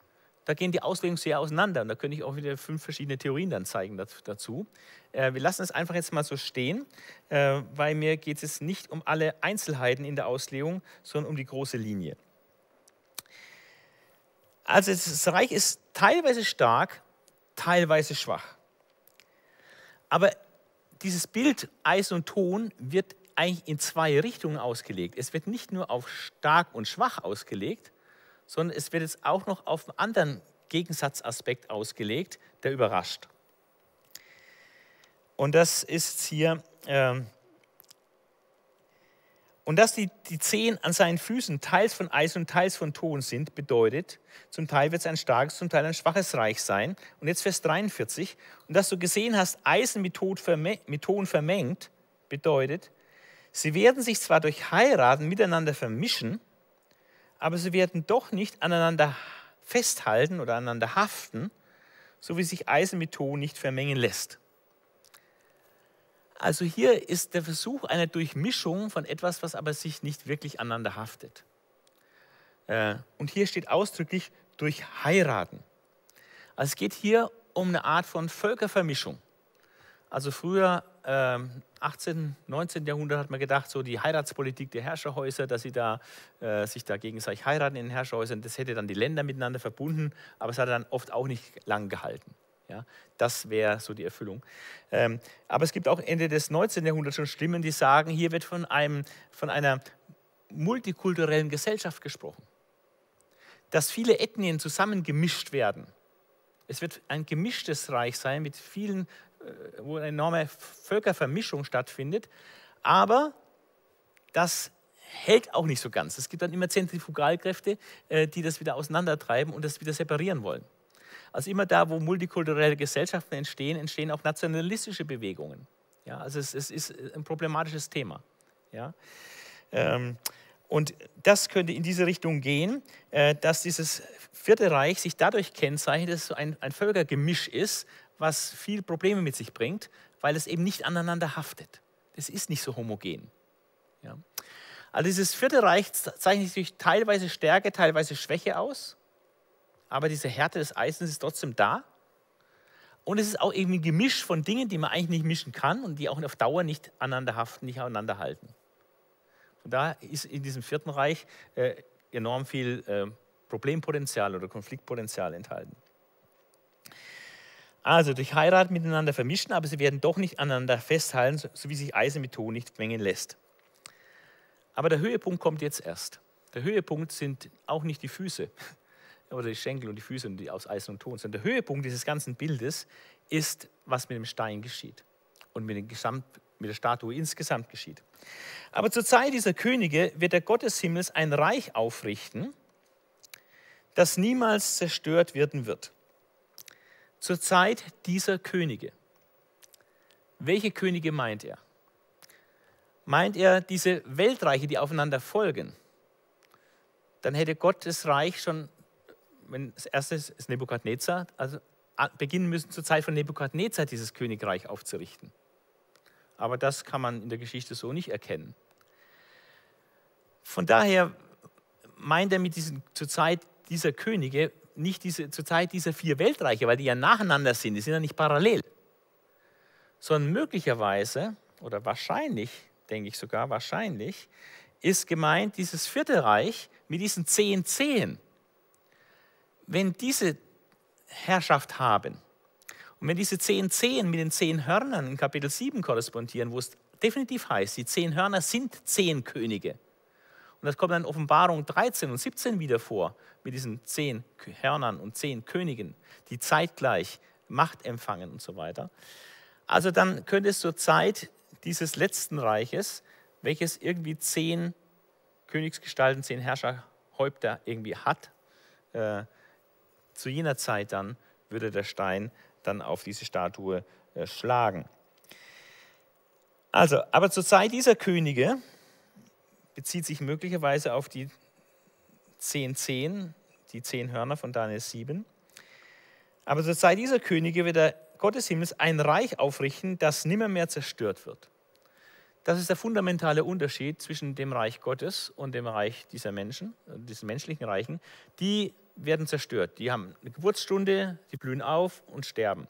da gehen die Auslegungen sehr auseinander und da könnte ich auch wieder fünf verschiedene Theorien dann zeigen dazu. Äh, wir lassen es einfach jetzt mal so stehen, äh, weil mir geht es nicht um alle Einzelheiten in der Auslegung, sondern um die große Linie. Also das Reich ist teilweise stark, teilweise schwach. Aber dieses Bild Eis und Ton wird eigentlich in zwei Richtungen ausgelegt. Es wird nicht nur auf stark und schwach ausgelegt, sondern es wird jetzt auch noch auf einen anderen Gegensatzaspekt ausgelegt, der überrascht. Und das ist hier, äh, und dass die, die Zehen an seinen Füßen teils von Eis und teils von Ton sind, bedeutet, zum Teil wird es ein starkes, zum Teil ein schwaches Reich sein. Und jetzt Vers 43, und dass du gesehen hast, Eisen mit, mit Ton vermengt, bedeutet, sie werden sich zwar durch Heiraten miteinander vermischen, aber sie werden doch nicht aneinander festhalten oder aneinander haften, so wie sich Eisen mit Ton nicht vermengen lässt. Also hier ist der Versuch einer Durchmischung von etwas, was aber sich nicht wirklich aneinander haftet. Äh, und hier steht ausdrücklich durch Heiraten. Also es geht hier um eine Art von Völkervermischung. Also früher, ähm, 18., 19. Jahrhundert, hat man gedacht, so die Heiratspolitik der Herrscherhäuser, dass sie da, äh, sich da gegenseitig heiraten in den Herrscherhäusern, das hätte dann die Länder miteinander verbunden, aber es hat dann oft auch nicht lang gehalten. Ja, das wäre so die Erfüllung. Ähm, aber es gibt auch Ende des 19. Jahrhunderts schon Stimmen, die sagen, hier wird von, einem, von einer multikulturellen Gesellschaft gesprochen. Dass viele Ethnien zusammengemischt werden. Es wird ein gemischtes Reich sein mit vielen, wo eine enorme Völkervermischung stattfindet. Aber das hält auch nicht so ganz. Es gibt dann immer Zentrifugalkräfte, äh, die das wieder auseinandertreiben und das wieder separieren wollen. Also immer da, wo multikulturelle Gesellschaften entstehen, entstehen auch nationalistische Bewegungen. Ja, also es, es ist ein problematisches Thema. Ja. Ähm, und das könnte in diese Richtung gehen, äh, dass dieses Vierte Reich sich dadurch kennzeichnet, dass es ein, ein Völkergemisch ist, was viel Probleme mit sich bringt, weil es eben nicht aneinander haftet. Das ist nicht so homogen. Ja. Also dieses Vierte Reich zeichnet sich durch teilweise Stärke, teilweise Schwäche aus aber diese Härte des Eisens ist trotzdem da. Und es ist auch irgendwie ein Gemisch von Dingen, die man eigentlich nicht mischen kann und die auch auf Dauer nicht aneinander haften, nicht aneinander halten. Und da ist in diesem Vierten Reich äh, enorm viel äh, Problempotenzial oder Konfliktpotenzial enthalten. Also durch Heirat miteinander vermischen, aber sie werden doch nicht aneinander festhalten, so, wie sich Eisen mit Ton nicht mengen lässt. Aber der Höhepunkt kommt jetzt erst. Der Höhepunkt sind auch nicht die Füße, oder die Schenkel und die Füße und die aus Eisen und Ton, sondern der Höhepunkt dieses ganzen Bildes ist, was mit dem Stein geschieht und mit, dem Gesamt, mit der Statue insgesamt geschieht. Aber zur Zeit dieser Könige wird der Gott des Himmels ein Reich aufrichten, das niemals zerstört werden wird. Zur Zeit dieser Könige. Welche Könige meint er? Meint er diese Weltreiche, die aufeinander folgen? Dann hätte Gottes Reich schon wenn das erste ist Nebukadnezar, also beginnen müssen zur Zeit von Nebukadnezar dieses Königreich aufzurichten. Aber das kann man in der Geschichte so nicht erkennen. Von daher meint er mit diesen, zur Zeit dieser Könige nicht diese, zur Zeit dieser vier Weltreiche, weil die ja nacheinander sind, die sind ja nicht parallel, sondern möglicherweise oder wahrscheinlich, denke ich sogar, wahrscheinlich ist gemeint dieses vierte Reich mit diesen zehn Zehen wenn diese Herrschaft haben und wenn diese zehn Zehen mit den zehn Hörnern in Kapitel 7 korrespondieren, wo es definitiv heißt, die zehn Hörner sind zehn Könige. Und das kommt dann in Offenbarung 13 und 17 wieder vor, mit diesen zehn Hörnern und zehn Königen, die zeitgleich Macht empfangen und so weiter. Also dann könnte es zur Zeit dieses letzten Reiches, welches irgendwie zehn Königsgestalten, zehn Herrscherhäupter irgendwie hat, äh, zu jener Zeit dann würde der Stein dann auf diese Statue äh, schlagen. Also, aber zur Zeit dieser Könige bezieht sich möglicherweise auf die zehn Zehen, die zehn Hörner von Daniel 7. Aber zur Zeit dieser Könige wird der Gott des Himmels ein Reich aufrichten, das nimmermehr zerstört wird. Das ist der fundamentale Unterschied zwischen dem Reich Gottes und dem Reich dieser Menschen, diesen menschlichen Reichen. Die werden zerstört. Die haben eine Geburtsstunde, die blühen auf und sterben.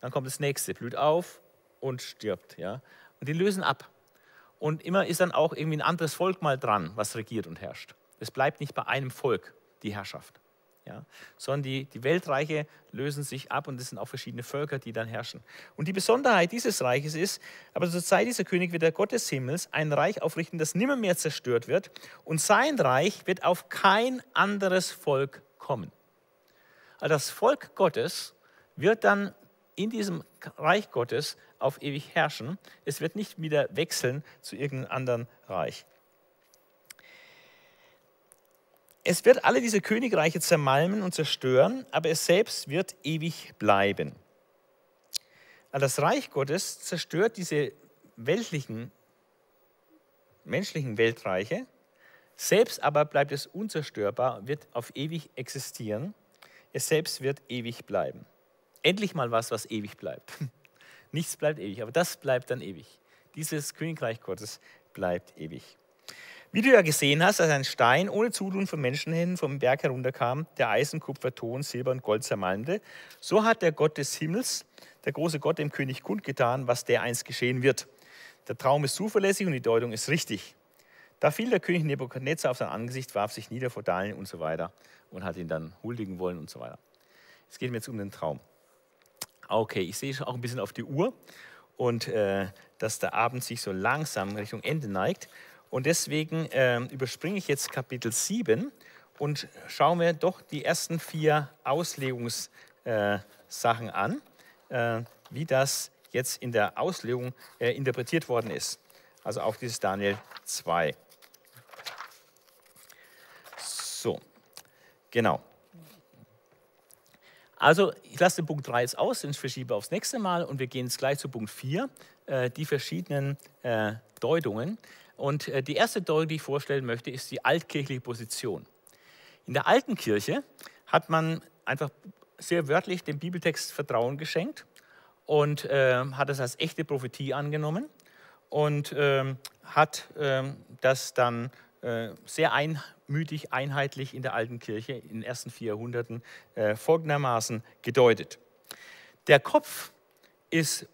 Dann kommt das nächste, blüht auf und stirbt. Ja? Und die lösen ab. Und immer ist dann auch irgendwie ein anderes Volk mal dran, was regiert und herrscht. Es bleibt nicht bei einem Volk die Herrschaft. Ja, sondern die, die Weltreiche lösen sich ab und es sind auch verschiedene Völker, die dann herrschen. Und die Besonderheit dieses Reiches ist, aber zur Zeit dieser König wird der Gott des Himmels ein Reich aufrichten, das nimmermehr zerstört wird und sein Reich wird auf kein anderes Volk kommen. Also das Volk Gottes wird dann in diesem Reich Gottes auf ewig herrschen. Es wird nicht wieder wechseln zu irgendeinem anderen Reich. Es wird alle diese Königreiche zermalmen und zerstören, aber es selbst wird ewig bleiben. Das Reich Gottes zerstört diese weltlichen, menschlichen Weltreiche selbst aber bleibt es unzerstörbar, wird auf ewig existieren. Es selbst wird ewig bleiben. Endlich mal was, was ewig bleibt. Nichts bleibt ewig, aber das bleibt dann ewig. Dieses Königreich Gottes bleibt ewig. Wie du ja gesehen hast, als ein Stein ohne Zutun von Menschenhänden vom Berg herunterkam, der Eisen, Kupfer, Ton, Silber und Gold zermalmte, so hat der Gott des Himmels, der große Gott, dem König kundgetan, was der einst geschehen wird. Der Traum ist zuverlässig und die Deutung ist richtig. Da fiel der König Nebukadnezar auf sein Angesicht, warf sich nieder vor Daniel und so weiter und hat ihn dann huldigen wollen und so weiter. Es geht mir jetzt um den Traum. Okay, ich sehe schon auch ein bisschen auf die Uhr und äh, dass der Abend sich so langsam Richtung Ende neigt. Und deswegen äh, überspringe ich jetzt Kapitel 7 und schaue mir doch die ersten vier Auslegungssachen äh, an, äh, wie das jetzt in der Auslegung äh, interpretiert worden ist. Also auch dieses Daniel 2. So, genau. Also ich lasse den Punkt 3 jetzt aus, den verschiebe aufs nächste Mal und wir gehen jetzt gleich zu Punkt 4, äh, die verschiedenen äh, Deutungen. Und äh, die erste Deutung, die ich vorstellen möchte, ist die altkirchliche Position. In der alten Kirche hat man einfach sehr wörtlich dem Bibeltext Vertrauen geschenkt und äh, hat es als echte Prophetie angenommen und äh, hat äh, das dann äh, sehr einmütig, einheitlich in der alten Kirche in den ersten vier Jahrhunderten äh, folgendermaßen gedeutet. Der Kopf ist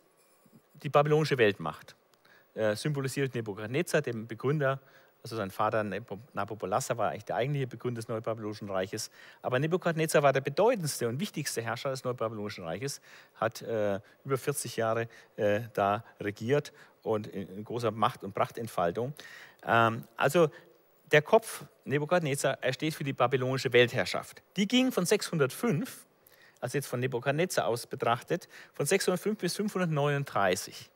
die babylonische Weltmacht äh, symbolisiert Nebuchadnezzar, dem Begründer, also sein Vater Nabopolassar war eigentlich der eigentliche Begründer des Neubabylonischen Reiches. Aber Nebukadnezar war der bedeutendste und wichtigste Herrscher des Neubabylonischen Reiches, hat äh, über 40 Jahre äh, da regiert und in, großer Macht und Prachtentfaltung. Ähm, also der Kopf Nebukadnezar, er steht für die babylonische Weltherrschaft. Die ging von 605, also jetzt von Nebukadnezar aus betrachtet, von 605 bis 539.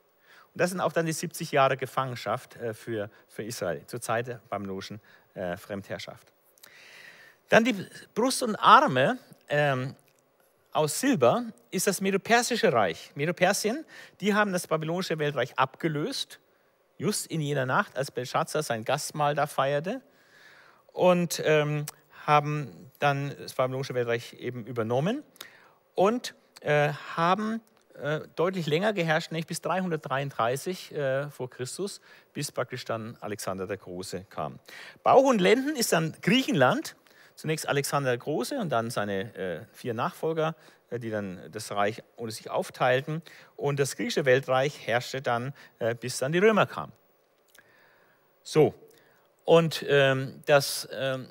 Und das sind auch dann die 70 Jahre Gefangenschaft äh, für, für Israel zur Zeit der babylonischen äh, Fremdherrschaft. Dann die Brust und Arme ähm, aus Silber ist das Medo-Persische Reich. Medo-Persien, die haben das babylonische Weltreich abgelöst, just in jener Nacht, als Belshazzar sein Gastmahl da feierte, und ähm, haben dann das babylonische Weltreich eben übernommen und äh, haben äh, deutlich länger geherrscht, nämlich bis 333 äh, vor Christus, bis praktisch dann Alexander der Große kam. Bauch und Lenden ist dann Griechenland, zunächst Alexander der Große und dann seine äh, vier Nachfolger, die dann das Reich unter sich aufteilten. Und das griechische Weltreich herrschte dann, äh, bis dann die Römer kamen. So, und ähm, das, ähm,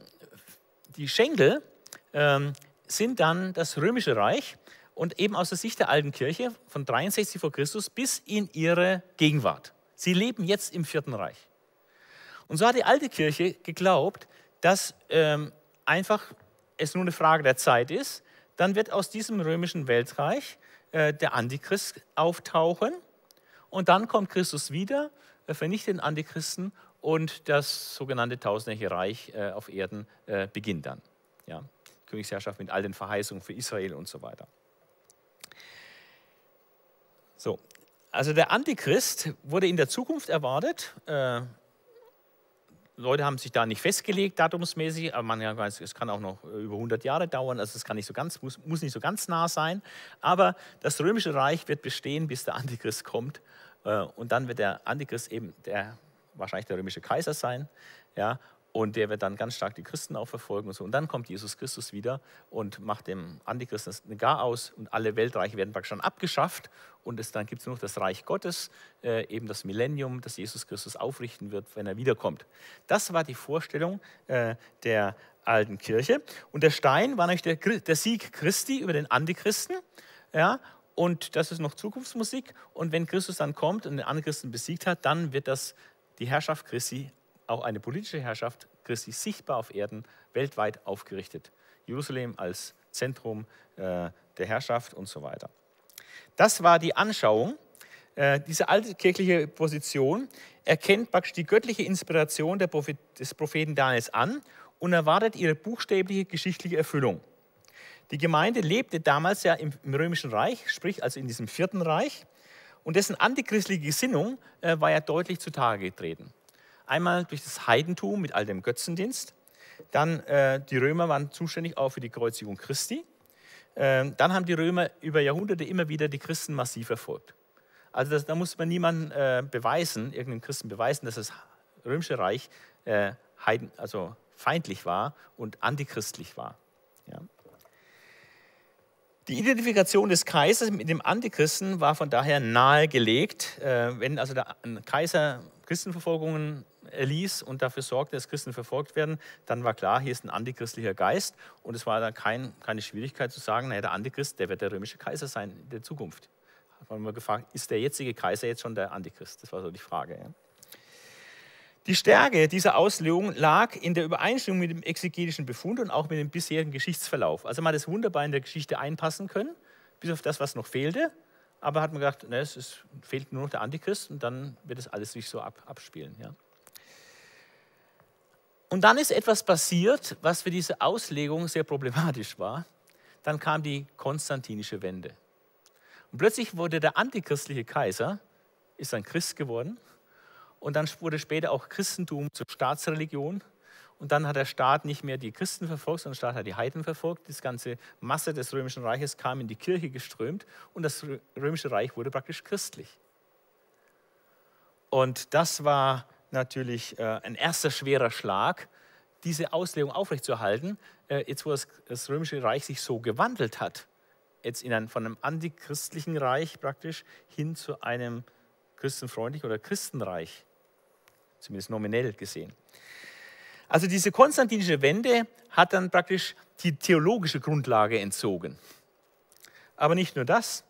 die Schenkel ähm, sind dann das römische Reich und eben aus der Sicht der alten Kirche von 63 vor Christus bis in ihre Gegenwart. Sie leben jetzt im Vierten Reich. Und so hat die alte Kirche geglaubt, dass ähm, einfach es nur eine Frage der Zeit ist. Dann wird aus diesem römischen Weltreich äh, der Antichrist auftauchen und dann kommt Christus wieder, äh, vernichtet den Antichristen und das sogenannte tausendjährige Reich äh, auf Erden äh, beginnt dann. Ja, Königsherrschaft mit all den Verheißungen für Israel und so weiter. So, also der Antichrist wurde in der Zukunft erwartet. Äh, Leute haben sich da nicht festgelegt, datumsmäßig, aber man weiß, es kann auch noch über 100 Jahre dauern, also es kann nicht so ganz, muss, muss nicht so ganz nah sein. Aber das römische Reich wird bestehen, bis der Antichrist kommt. Äh, und dann wird der Antichrist eben der, wahrscheinlich der römische Kaiser sein. Ja, und der wird dann ganz stark die Christen auch verfolgen und so. Und dann kommt Jesus Christus wieder und macht dem Antichristen das Gar aus und alle Weltreiche werden praktisch dann abgeschafft. Und es, dann gibt es nur noch das Reich Gottes, äh, eben das Millennium, das Jesus Christus aufrichten wird, wenn er wiederkommt. Das war die Vorstellung äh, der alten Kirche. Und der Stein war natürlich der, der Sieg Christi über den Antichristen. Ja, und das ist noch Zukunftsmusik. Und wenn Christus dann kommt und den Antichristen besiegt hat, dann wird das die Herrschaft Christi auch eine politische Herrschaft Christi sichtbar auf Erden weltweit aufgerichtet. Jerusalem als Zentrum äh, der Herrschaft und so weiter. Das war die Anschauung. Äh, diese alte kirchliche Position erkennt praktisch die göttliche Inspiration Prophet, des Propheten Daniels an und erwartet ihre buchstäbliche geschichtliche Erfüllung. Die Gemeinde lebte damals ja im, im Römischen Reich, sprich also in diesem vierten Reich, und dessen antichristliche Gesinnung äh, war ja deutlich zutage getreten. Einmal durch das Heidentum mit all dem Götzendienst. Dann äh, die Römer waren zuständig auch für die Kreuzigung Christi. Äh, dann haben die Römer über Jahrhunderte immer wieder die Christen massiv verfolgt. Also das, da muss man niemandem äh, beweisen, irgendeinem Christen beweisen, dass das Römische Reich äh, heiden, also feindlich war und antichristlich war. Ja. Die Identifikation des Kaisers mit dem Antichristen war von daher nahegelegt. Äh, wenn also der Kaiser Christenverfolgungen erließ und dafür sorgte, dass Christen verfolgt werden, dann war klar, hier ist ein antichristlicher Geist und es war dann kein, keine Schwierigkeit zu sagen, naja, der Antichrist, der wird der römische Kaiser sein in der Zukunft. Da hat man immer gefragt, ist der jetzige Kaiser jetzt schon der Antichrist? Das war so die Frage. Ja. Die Stärke dieser Auslegung lag in der Übereinstimmung mit dem exegetischen Befund und auch mit dem bisherigen Geschichtsverlauf. Also man hat es wunderbar in der Geschichte einpassen können, bis auf das, was noch fehlte. Aber hat man gedacht, ne, es ist, fehlt nur noch der Antichrist und dann wird das alles sich so ab, abspielen. Ja. Und dann ist etwas passiert, was für diese Auslegung sehr problematisch war. Dann kam die konstantinische Wende. Und plötzlich wurde der antichristliche Kaiser, ist ein Christ geworden und dann wurde später auch Christentum zur Staatsreligion. Und dann hat der Staat nicht mehr die Christen verfolgt, sondern der Staat hat die Heiden verfolgt. Die ganze Masse des Römischen Reiches kam in die Kirche geströmt und das Römische Reich wurde praktisch christlich. Und das war natürlich äh, ein erster schwerer Schlag, diese Auslegung aufrechtzuerhalten, äh, jetzt wo das, Römische Reich sich so gewandelt hat, jetzt in ein, von einem antichristlichen Reich praktisch hin zu einem christenfreundlichen oder Christenreich zumindest nominell gesehen. Also diese konstantinische Wende hat dann praktisch die theologische Grundlage entzogen. Aber nicht nur das,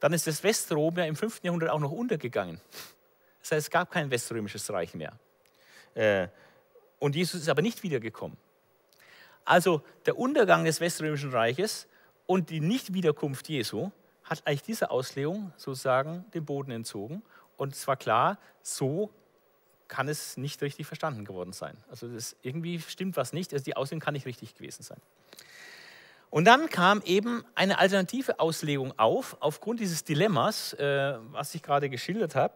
dann ist das Westrom ja im 5. Jahrhundert auch noch untergegangen. Das heißt, es gab kein weströmisches Reich mehr. Äh, und Jesus ist aber nicht wiedergekommen. Also der Untergang des weströmischen Reiches und die Nichtwiederkunft Jesu hat eigentlich dieser Auslegung sozusagen den Boden entzogen. Und es war klar, so kann es nicht richtig verstanden geworden sein. Also das, irgendwie stimmt was nicht, also die Auslegung kann nicht richtig gewesen sein. Und dann kam eben eine alternative Auslegung auf, aufgrund dieses Dilemmas, äh, was ich gerade geschildert habe.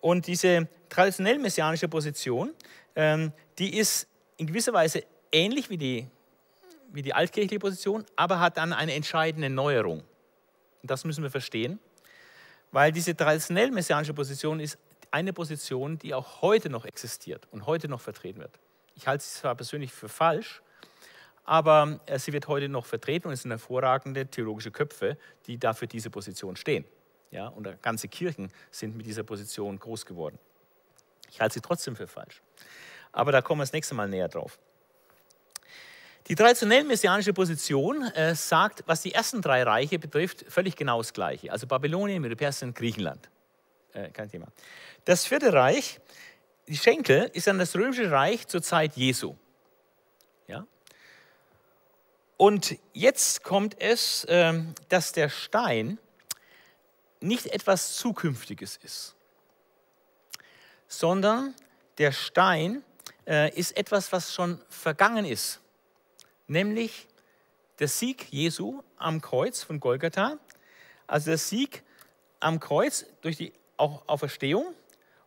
Und diese traditionell messianische Position, ähm, die ist in gewisser Weise ähnlich wie die, wie die altkirchliche Position, aber hat dann eine entscheidende Neuerung. Und das müssen wir verstehen, weil diese traditionell messianische Position ist eine Position, die auch heute noch existiert und heute noch vertreten wird. Ich halte sie zwar persönlich für falsch, aber äh, sie wird heute noch vertreten und es sind hervorragende theologische Köpfe, die dafür diese Position stehen. Ja, und ganze Kirchen sind mit dieser Position groß geworden. Ich halte sie trotzdem für falsch. Aber da kommen wir das nächste Mal näher drauf. Die traditionell messianische Position äh, sagt, was die ersten drei Reiche betrifft, völlig genau das Gleiche. Also Babylonien, Medo-Persien, Griechenland. Äh, kein Thema. Das vierte Reich, die Schenkel, ist dann das römische Reich zur Zeit Jesu. Ja? Und jetzt kommt es, ähm, dass der Stein nicht etwas Zukünftiges ist, sondern der Stein äh, ist etwas, was schon vergangen ist, nämlich der Sieg Jesu am Kreuz von Golgatha, also der Sieg am Kreuz durch die auch Auferstehung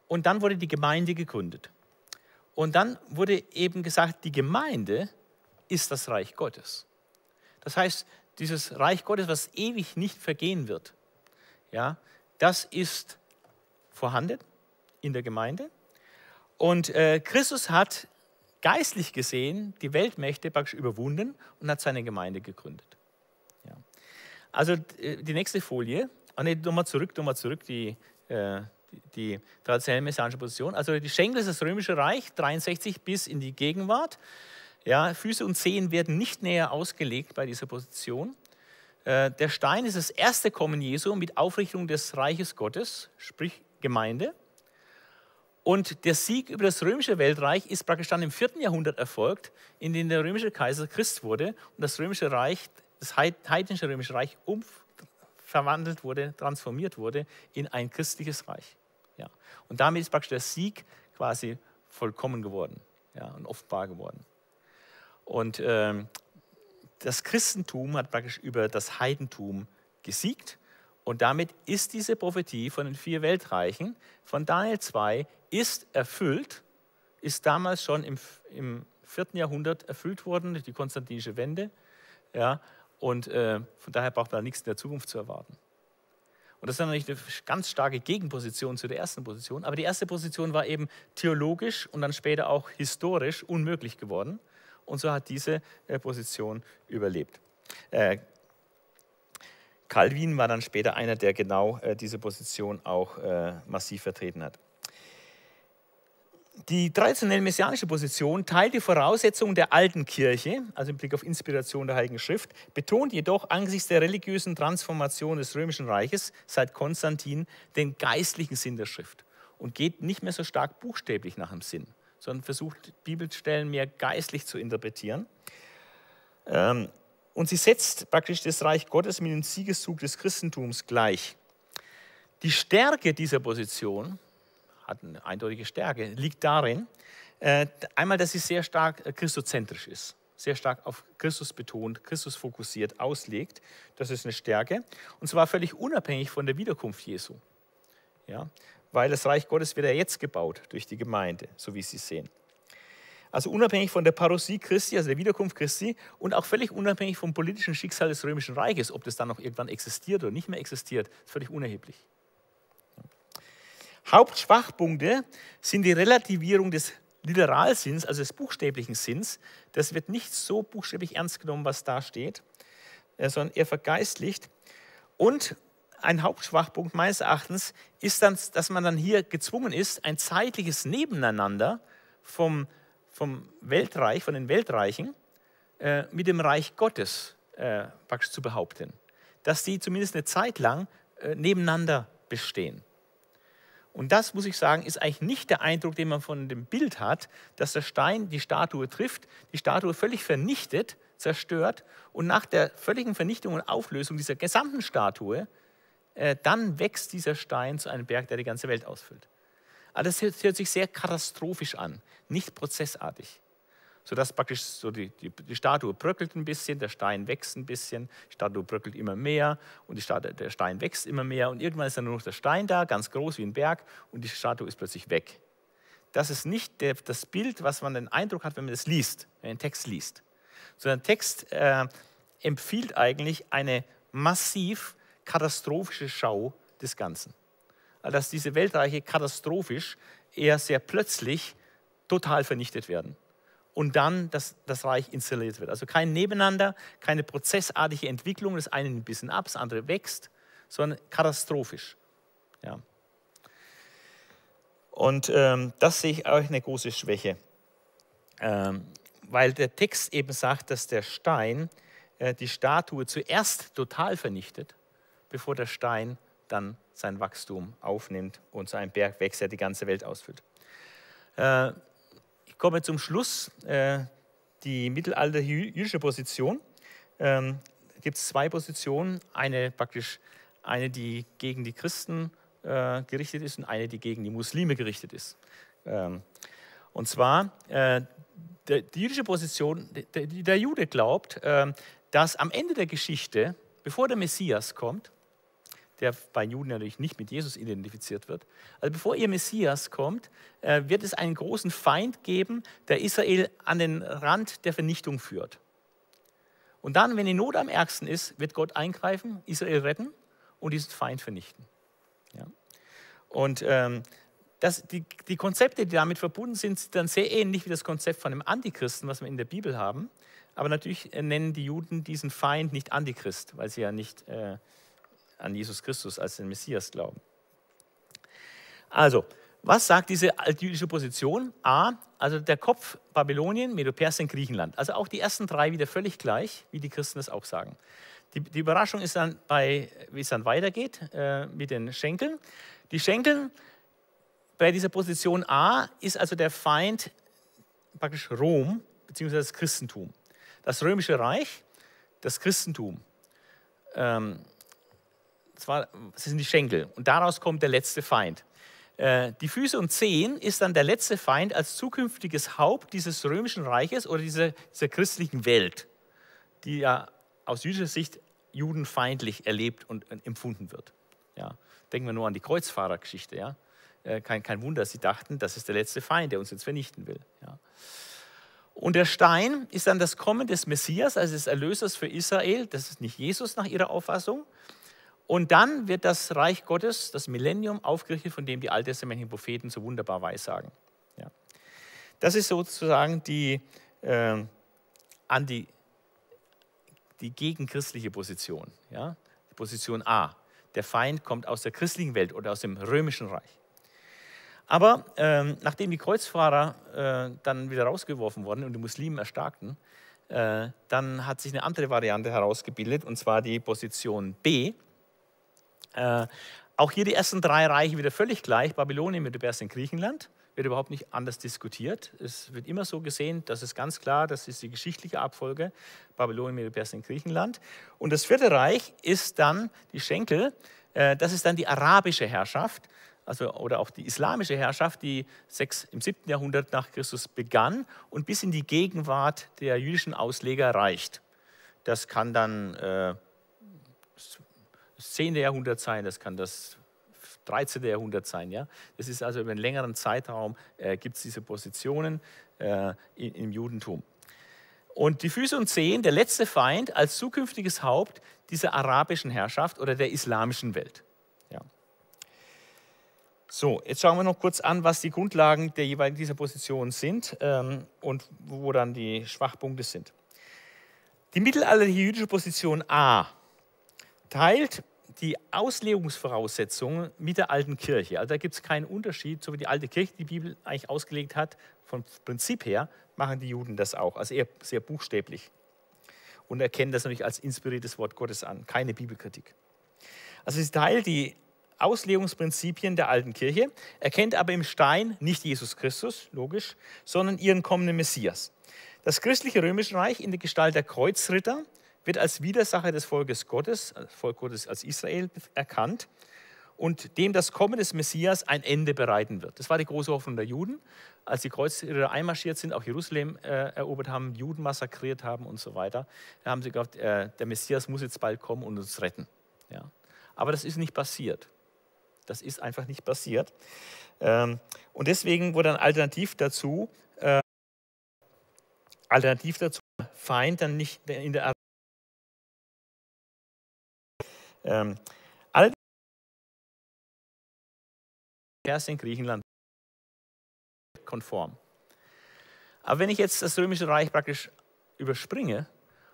und dann wurde die Gemeinde gegründet. Und dann wurde eben gesagt, die Gemeinde ist das Reich Gottes. Das heißt, dieses Reich Gottes, was ewig nicht vergehen wird, ja, das ist vorhanden in der Gemeinde. Und äh, Christus hat geistlich gesehen die Weltmächte praktisch überwunden und hat seine Gemeinde gegründet. Ja. Also äh, die nächste Folie, oh nee, nochmal zurück, nochmal zurück, die, äh, die, traditionelle messianische Position. Also die Schenkel ist das römische Reich, 63 bis in die Gegenwart. Ja, Füße und Zehen werden nicht näher ausgelegt bei dieser Position. Äh, der Stein ist das erste Kommen Jesu mit Aufrichtung des Reiches Gottes, sprich Gemeinde. Und der Sieg über das römische Weltreich ist praktisch dann im vierten Jahrhundert erfolgt, in dem der römische Kaiser Christ wurde und das römische Reich, das heidnische römische Reich umverwandelt wurde, transformiert wurde in ein christliches Reich. Ja. Und damit ist praktisch der Sieg quasi vollkommen geworden ja, und offenbar geworden. Und ähm, das Christentum hat praktisch über das Heidentum gesiegt. Und damit ist diese Prophetie von den vier Weltreichen von Daniel 2 ist erfüllt, ist damals schon im, im vierten Jahrhundert erfüllt worden, die konstantinische Wende. Ja, und äh, von daher braucht man nichts in der Zukunft zu erwarten. Und das ist natürlich eine ganz starke Gegenposition zu der ersten Position. Aber die erste Position war eben theologisch und dann später auch historisch unmöglich geworden. Und so hat diese äh, Position überlebt. Äh, Calvin war dann später einer, der genau äh, diese Position auch äh, massiv vertreten hat. Die traditionelle messianische Position teilt die Voraussetzungen der alten Kirche, also im Blick auf Inspiration der Heiligen Schrift, betont jedoch angesichts der religiösen Transformation des Römischen Reiches seit Konstantin den geistlichen Sinn der Schrift und geht nicht mehr so stark buchstäblich nach dem Sinn, sondern versucht Bibelstellen mehr geistlich zu interpretieren. Ähm, und sie setzt praktisch das Reich Gottes mit dem Siegeszug des Christentums gleich. Die Stärke dieser Position hat eine eindeutige Stärke, liegt darin, äh, einmal, dass sie sehr stark äh, christozentrisch ist, sehr stark auf Christus betont, Christus fokussiert, auslegt. Das ist eine Stärke. Und zwar völlig unabhängig von der Wiederkunft Jesu. Ja? Weil das Reich Gottes wird ja jetzt gebaut durch die Gemeinde, so wie Sie sehen. Also unabhängig von der Parosie Christi, also der Wiederkunft Christi, und auch völlig unabhängig vom politischen Schicksal des Römischen Reiches, ob das dann noch irgendwann existiert oder nicht mehr existiert, ist völlig unerheblich. Hauptschwachpunkte sind die Relativierung des Literalsinns, also des buchstäblichen Sinns. Das wird nicht so buchstäblich ernst genommen, was da steht, äh, sondern eher vergeistlicht. Und ein Hauptschwachpunkt meines Erachtens ist dann, dass man dann hier gezwungen ist, ein zeitliches Nebeneinander vom, vom Weltreich, von den Weltreichen äh, mit dem Reich Gottes äh, zu behaupten. Dass die zumindest eine Zeit lang äh, nebeneinander bestehen. Und das, muss ich sagen, ist eigentlich nicht der Eindruck, den man von dem Bild hat, dass der Stein die Statue trifft, die Statue völlig vernichtet, zerstört und nach der völligen Vernichtung und Auflösung dieser gesamten Statue, äh, dann wächst dieser Stein zu einem Berg, der die ganze Welt ausfüllt. Aber das hört, hört sich sehr katastrophisch an, nicht prozessartig sodass praktisch so die, die, die, Statue bröckelt ein bisschen, der Stein wächst ein bisschen, die Statue bröckelt immer mehr und Statue, der Stein wächst immer mehr und irgendwann ist dann nur noch der Stein da, ganz groß wie ein Berg und die Statue ist plötzlich weg. Das ist nicht der, das Bild, was man den Eindruck hat, wenn man das liest, wenn man den Text liest. Sondern der Text äh, empfiehlt eigentlich eine massiv katastrophische Schau des Ganzen. Also dass diese Weltreiche katastrophisch eher sehr plötzlich total vernichtet werden und dann das, das Reich installiert wird. Also kein Nebeneinander, keine prozessartige Entwicklung, das eine ein bisschen ab, das andere wächst, sondern katastrophisch. Ja. Und ähm, das sehe ich auch eine große Schwäche, ähm, weil der Text eben sagt, dass der Stein äh, die Statue zuerst total vernichtet, bevor der Stein dann sein Wachstum aufnimmt und zu einem Berg wächst, der die ganze Welt ausfüllt. Äh, komme zum Schluss. Äh, die mittelalterjüdische Position. Ähm, gibt es zwei Positionen. Eine praktisch eine, die gegen die Christen äh, gerichtet ist und eine, die gegen die Muslime gerichtet ist. Ähm, und zwar äh, der, die jüdische Position, der, der Jude glaubt, äh, dass am Ende der Geschichte, bevor der Messias kommt, der bei Juden natürlich nicht mit Jesus identifiziert wird. Also bevor ihr Messias kommt, äh, wird es einen großen Feind geben, der Israel an den Rand der Vernichtung führt. Und dann, wenn die Not am ärgsten ist, wird Gott eingreifen, Israel retten und diesen Feind vernichten. Ja? Und ähm, das, die, die, Konzepte, die damit verbunden sind, sind dann sehr ähnlich wie das Konzept von einem Antichristen, was wir in der Bibel haben. Aber natürlich äh, nennen die Juden diesen Feind nicht Antichrist, weil sie ja nicht äh, an Jesus Christus als den Messias glauben. Also, was sagt diese altjüdische Position? A, also der Kopf Babylonien, Medo-Persien, Griechenland. Also auch die ersten drei wieder völlig gleich, wie die Christen es auch sagen. Die, die Überraschung ist dann, bei, wie es dann weitergeht äh, mit den Schenkeln. Die Schenkel bei dieser Position A ist also der Feind praktisch Rom bzw. das Christentum. Das römische Reich, das Christentum. Ähm, zwar, das sind die Schenkel. Und daraus kommt der letzte Feind. Äh, die Füße und Zehen ist dann der letzte Feind als zukünftiges Haupt dieses römischen Reiches oder dieser, dieser christlichen Welt, die ja aus jüdischer Sicht judenfeindlich erlebt und empfunden wird. Ja. Denken wir nur an die Kreuzfahrergeschichte. Ja. Äh, kein, kein Wunder, sie dachten, das ist der letzte Feind, der uns jetzt vernichten will. Ja. Und der Stein ist dann das Kommen des Messias, also des Erlösers für Israel. Das ist nicht Jesus nach ihrer Auffassung, Und dann wird das Reich Gottes, das Millennium, aufgerichtet, von dem die alttestamentlichen Propheten so wunderbar weissagen. Ja. Das ist sozusagen die, äh, an die, die gegenchristliche Position, ja? die Position A. Der Feind kommt aus der christlichen Welt oder aus dem römischen Reich. Aber ähm, nachdem die Kreuzfahrer äh, dann wieder rausgeworfen wurden und die Muslimen erstarkten, äh, dann hat sich eine andere Variante herausgebildet, und zwar die Position B. Äh, auch hier die ersten drei Reiche wieder völlig gleich. Babylonien mit Medo-Persien, Griechenland wird überhaupt nicht anders diskutiert. Es wird immer so gesehen, das ist ganz klar, das ist die geschichtliche Abfolge. Babylonien, Medo-Persien, Griechenland. Und das vierte Reich ist dann die Schenkel. Äh, das ist dann die arabische Herrschaft also, oder auch die islamische Herrschaft, die sechs, im 7. Jahrhundert nach Christus begann und bis in die Gegenwart der jüdischen Ausleger reicht. Das kann dann äh, das 10. Jahrhundert sein, das kann das 13. Jahrhundert sein. Ja? Das ist also über einen längeren Zeitraum äh, gibt es diese Positionen äh, im Judentum. Und die Füße und Zehen, der letzte Feind als zukünftiges Haupt dieser arabischen Herrschaft oder der islamischen Welt. So, jetzt schauen wir noch kurz an, was die Grundlagen der jeweiligen dieser Position sind ähm, und wo dann die Schwachpunkte sind. Die mittelalterliche jüdische Position A teilt die Auslegungsvoraussetzungen mit der alten Kirche. Also da gibt es keinen Unterschied, so wie die alte Kirche die Bibel eigentlich ausgelegt hat. Vom Prinzip her machen die Juden das auch, also eher sehr buchstäblich. Und erkennen das natürlich als inspiriertes Wort Gottes an, keine Bibelkritik. Also sie teilt die Auslegungsprinzipien der alten Kirche, erkennt aber im Stein nicht Jesus Christus, logisch, sondern ihren kommenden Messias. Das christliche römische Reich in der Gestalt der Kreuzritter wird als Widersacher des Volkes Gottes, das Volk Gottes als Israel, erkannt und dem das Kommen des Messias ein Ende bereiten wird. Das war die große Hoffnung der Juden, als die Kreuzritter einmarschiert sind, auch Jerusalem äh, erobert haben, Juden massakriert haben und so weiter. Da haben sie gedacht, äh, der Messias muss jetzt bald kommen und uns retten. Ja. Aber das ist nicht passiert. Das ist einfach nicht passiert. Ähm, und deswegen wurde dann alternativ dazu, äh, alternativ dazu, Feind dann nicht in der ähm, alle in Griechenland konform. Aber wenn ich jetzt das Römische Reich praktisch überspringe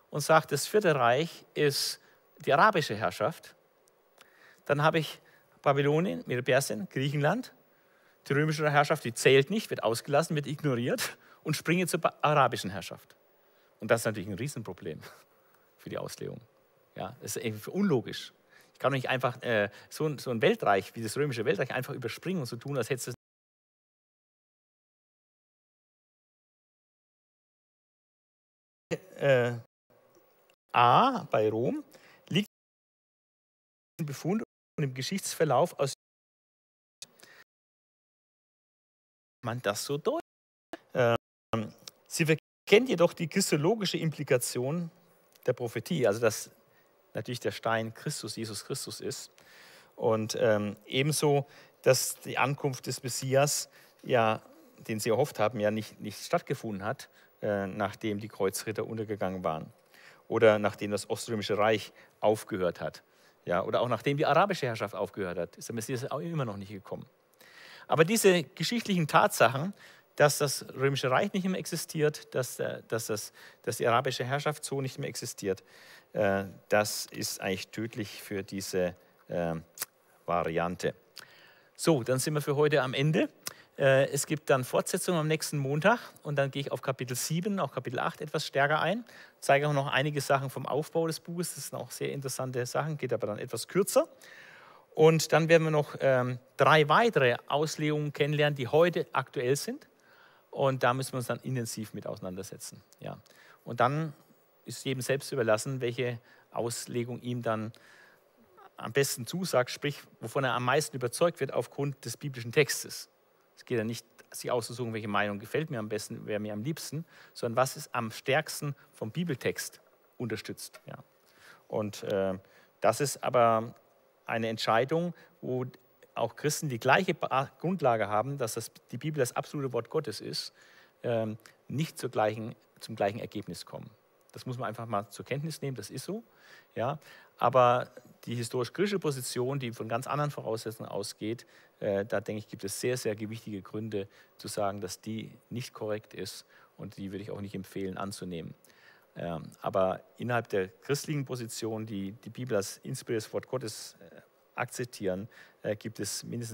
und sage, das Vierte Reich ist die arabische Herrschaft, dann habe ich Babylonien, Medo-Persien, Griechenland. Die römische Herrschaft, die zählt nicht, wird ausgelassen, wird ignoriert und springe zur arabischen Herrschaft. Und das ist natürlich ein Riesenproblem für die Auslegung. Ja, das ist unlogisch. Ich kann nicht einfach äh, so, ein, so ein Weltreich wie das römische Weltreich einfach überspringen und so tun, als hätte es äh, A bei Rom liegt im Befund und im Geschichtsverlauf aus man das so deutet. Ähm, sie verkennt jedoch die christologische Implikation der Prophetie, also dass natürlich der Stein Christus, Jesus Christus ist. Und ähm, ebenso, dass die Ankunft des Messias, ja, den sie erhofft haben, ja nicht, nicht stattgefunden hat, äh, nachdem die Kreuzritter untergegangen waren oder nachdem das Oströmische Reich aufgehört hat. Ja, oder auch nachdem die arabische Herrschaft aufgehört hat, ist der Messias auch immer noch nicht gekommen. Aber diese geschichtlichen Tatsachen, dass das Römische Reich nicht mehr existiert, dass, äh, dass, das, dass die arabische Herrschaft so nicht mehr existiert, das ist eigentlich tödlich für diese äh, Variante. So, dann sind wir für heute am Ende. Äh, es gibt dann Fortsetzung am nächsten Montag und dann gehe ich auf Kapitel 7, auch Kapitel 8 etwas stärker ein. Zeige auch noch einige Sachen vom Aufbau des Buches. Das sind auch sehr interessante Sachen, geht aber dann etwas kürzer. Und dann werden wir noch ähm, drei weitere Auslegungen kennenlernen, die heute aktuell sind. Und da müssen wir uns dann intensiv mit auseinandersetzen. Ja. Und dann ist jedem selbst überlassen, welche Auslegung ihm dann am besten zusagt, sprich, wovon er am meisten überzeugt wird aufgrund des biblischen Textes. Es geht ja nicht, sich auszusuchen, welche Meinung gefällt mir am besten, wer mir am liebsten, sondern was ist am stärksten vom Bibeltext unterstützt. Ja. Und äh, das ist aber eine Entscheidung, wo auch Christen die gleiche Grundlage haben, dass das, die Bibel das absolute Wort Gottes ist, äh, nicht gleichen, zum gleichen Ergebnis kommen. Das muss man einfach mal zur Kenntnis nehmen, das ist so. Ja? Aber die historisch-griechische Position, die von ganz anderen Voraussetzungen ausgeht, äh, da denke ich, gibt es sehr, sehr gewichtige Gründe zu sagen, dass die nicht korrekt ist und die würde ich auch nicht empfehlen anzunehmen. Ähm, aber innerhalb der christlichen Position, die die Bibel als inspiriertes Wort Gottes äh, akzeptieren, äh, gibt es mindestens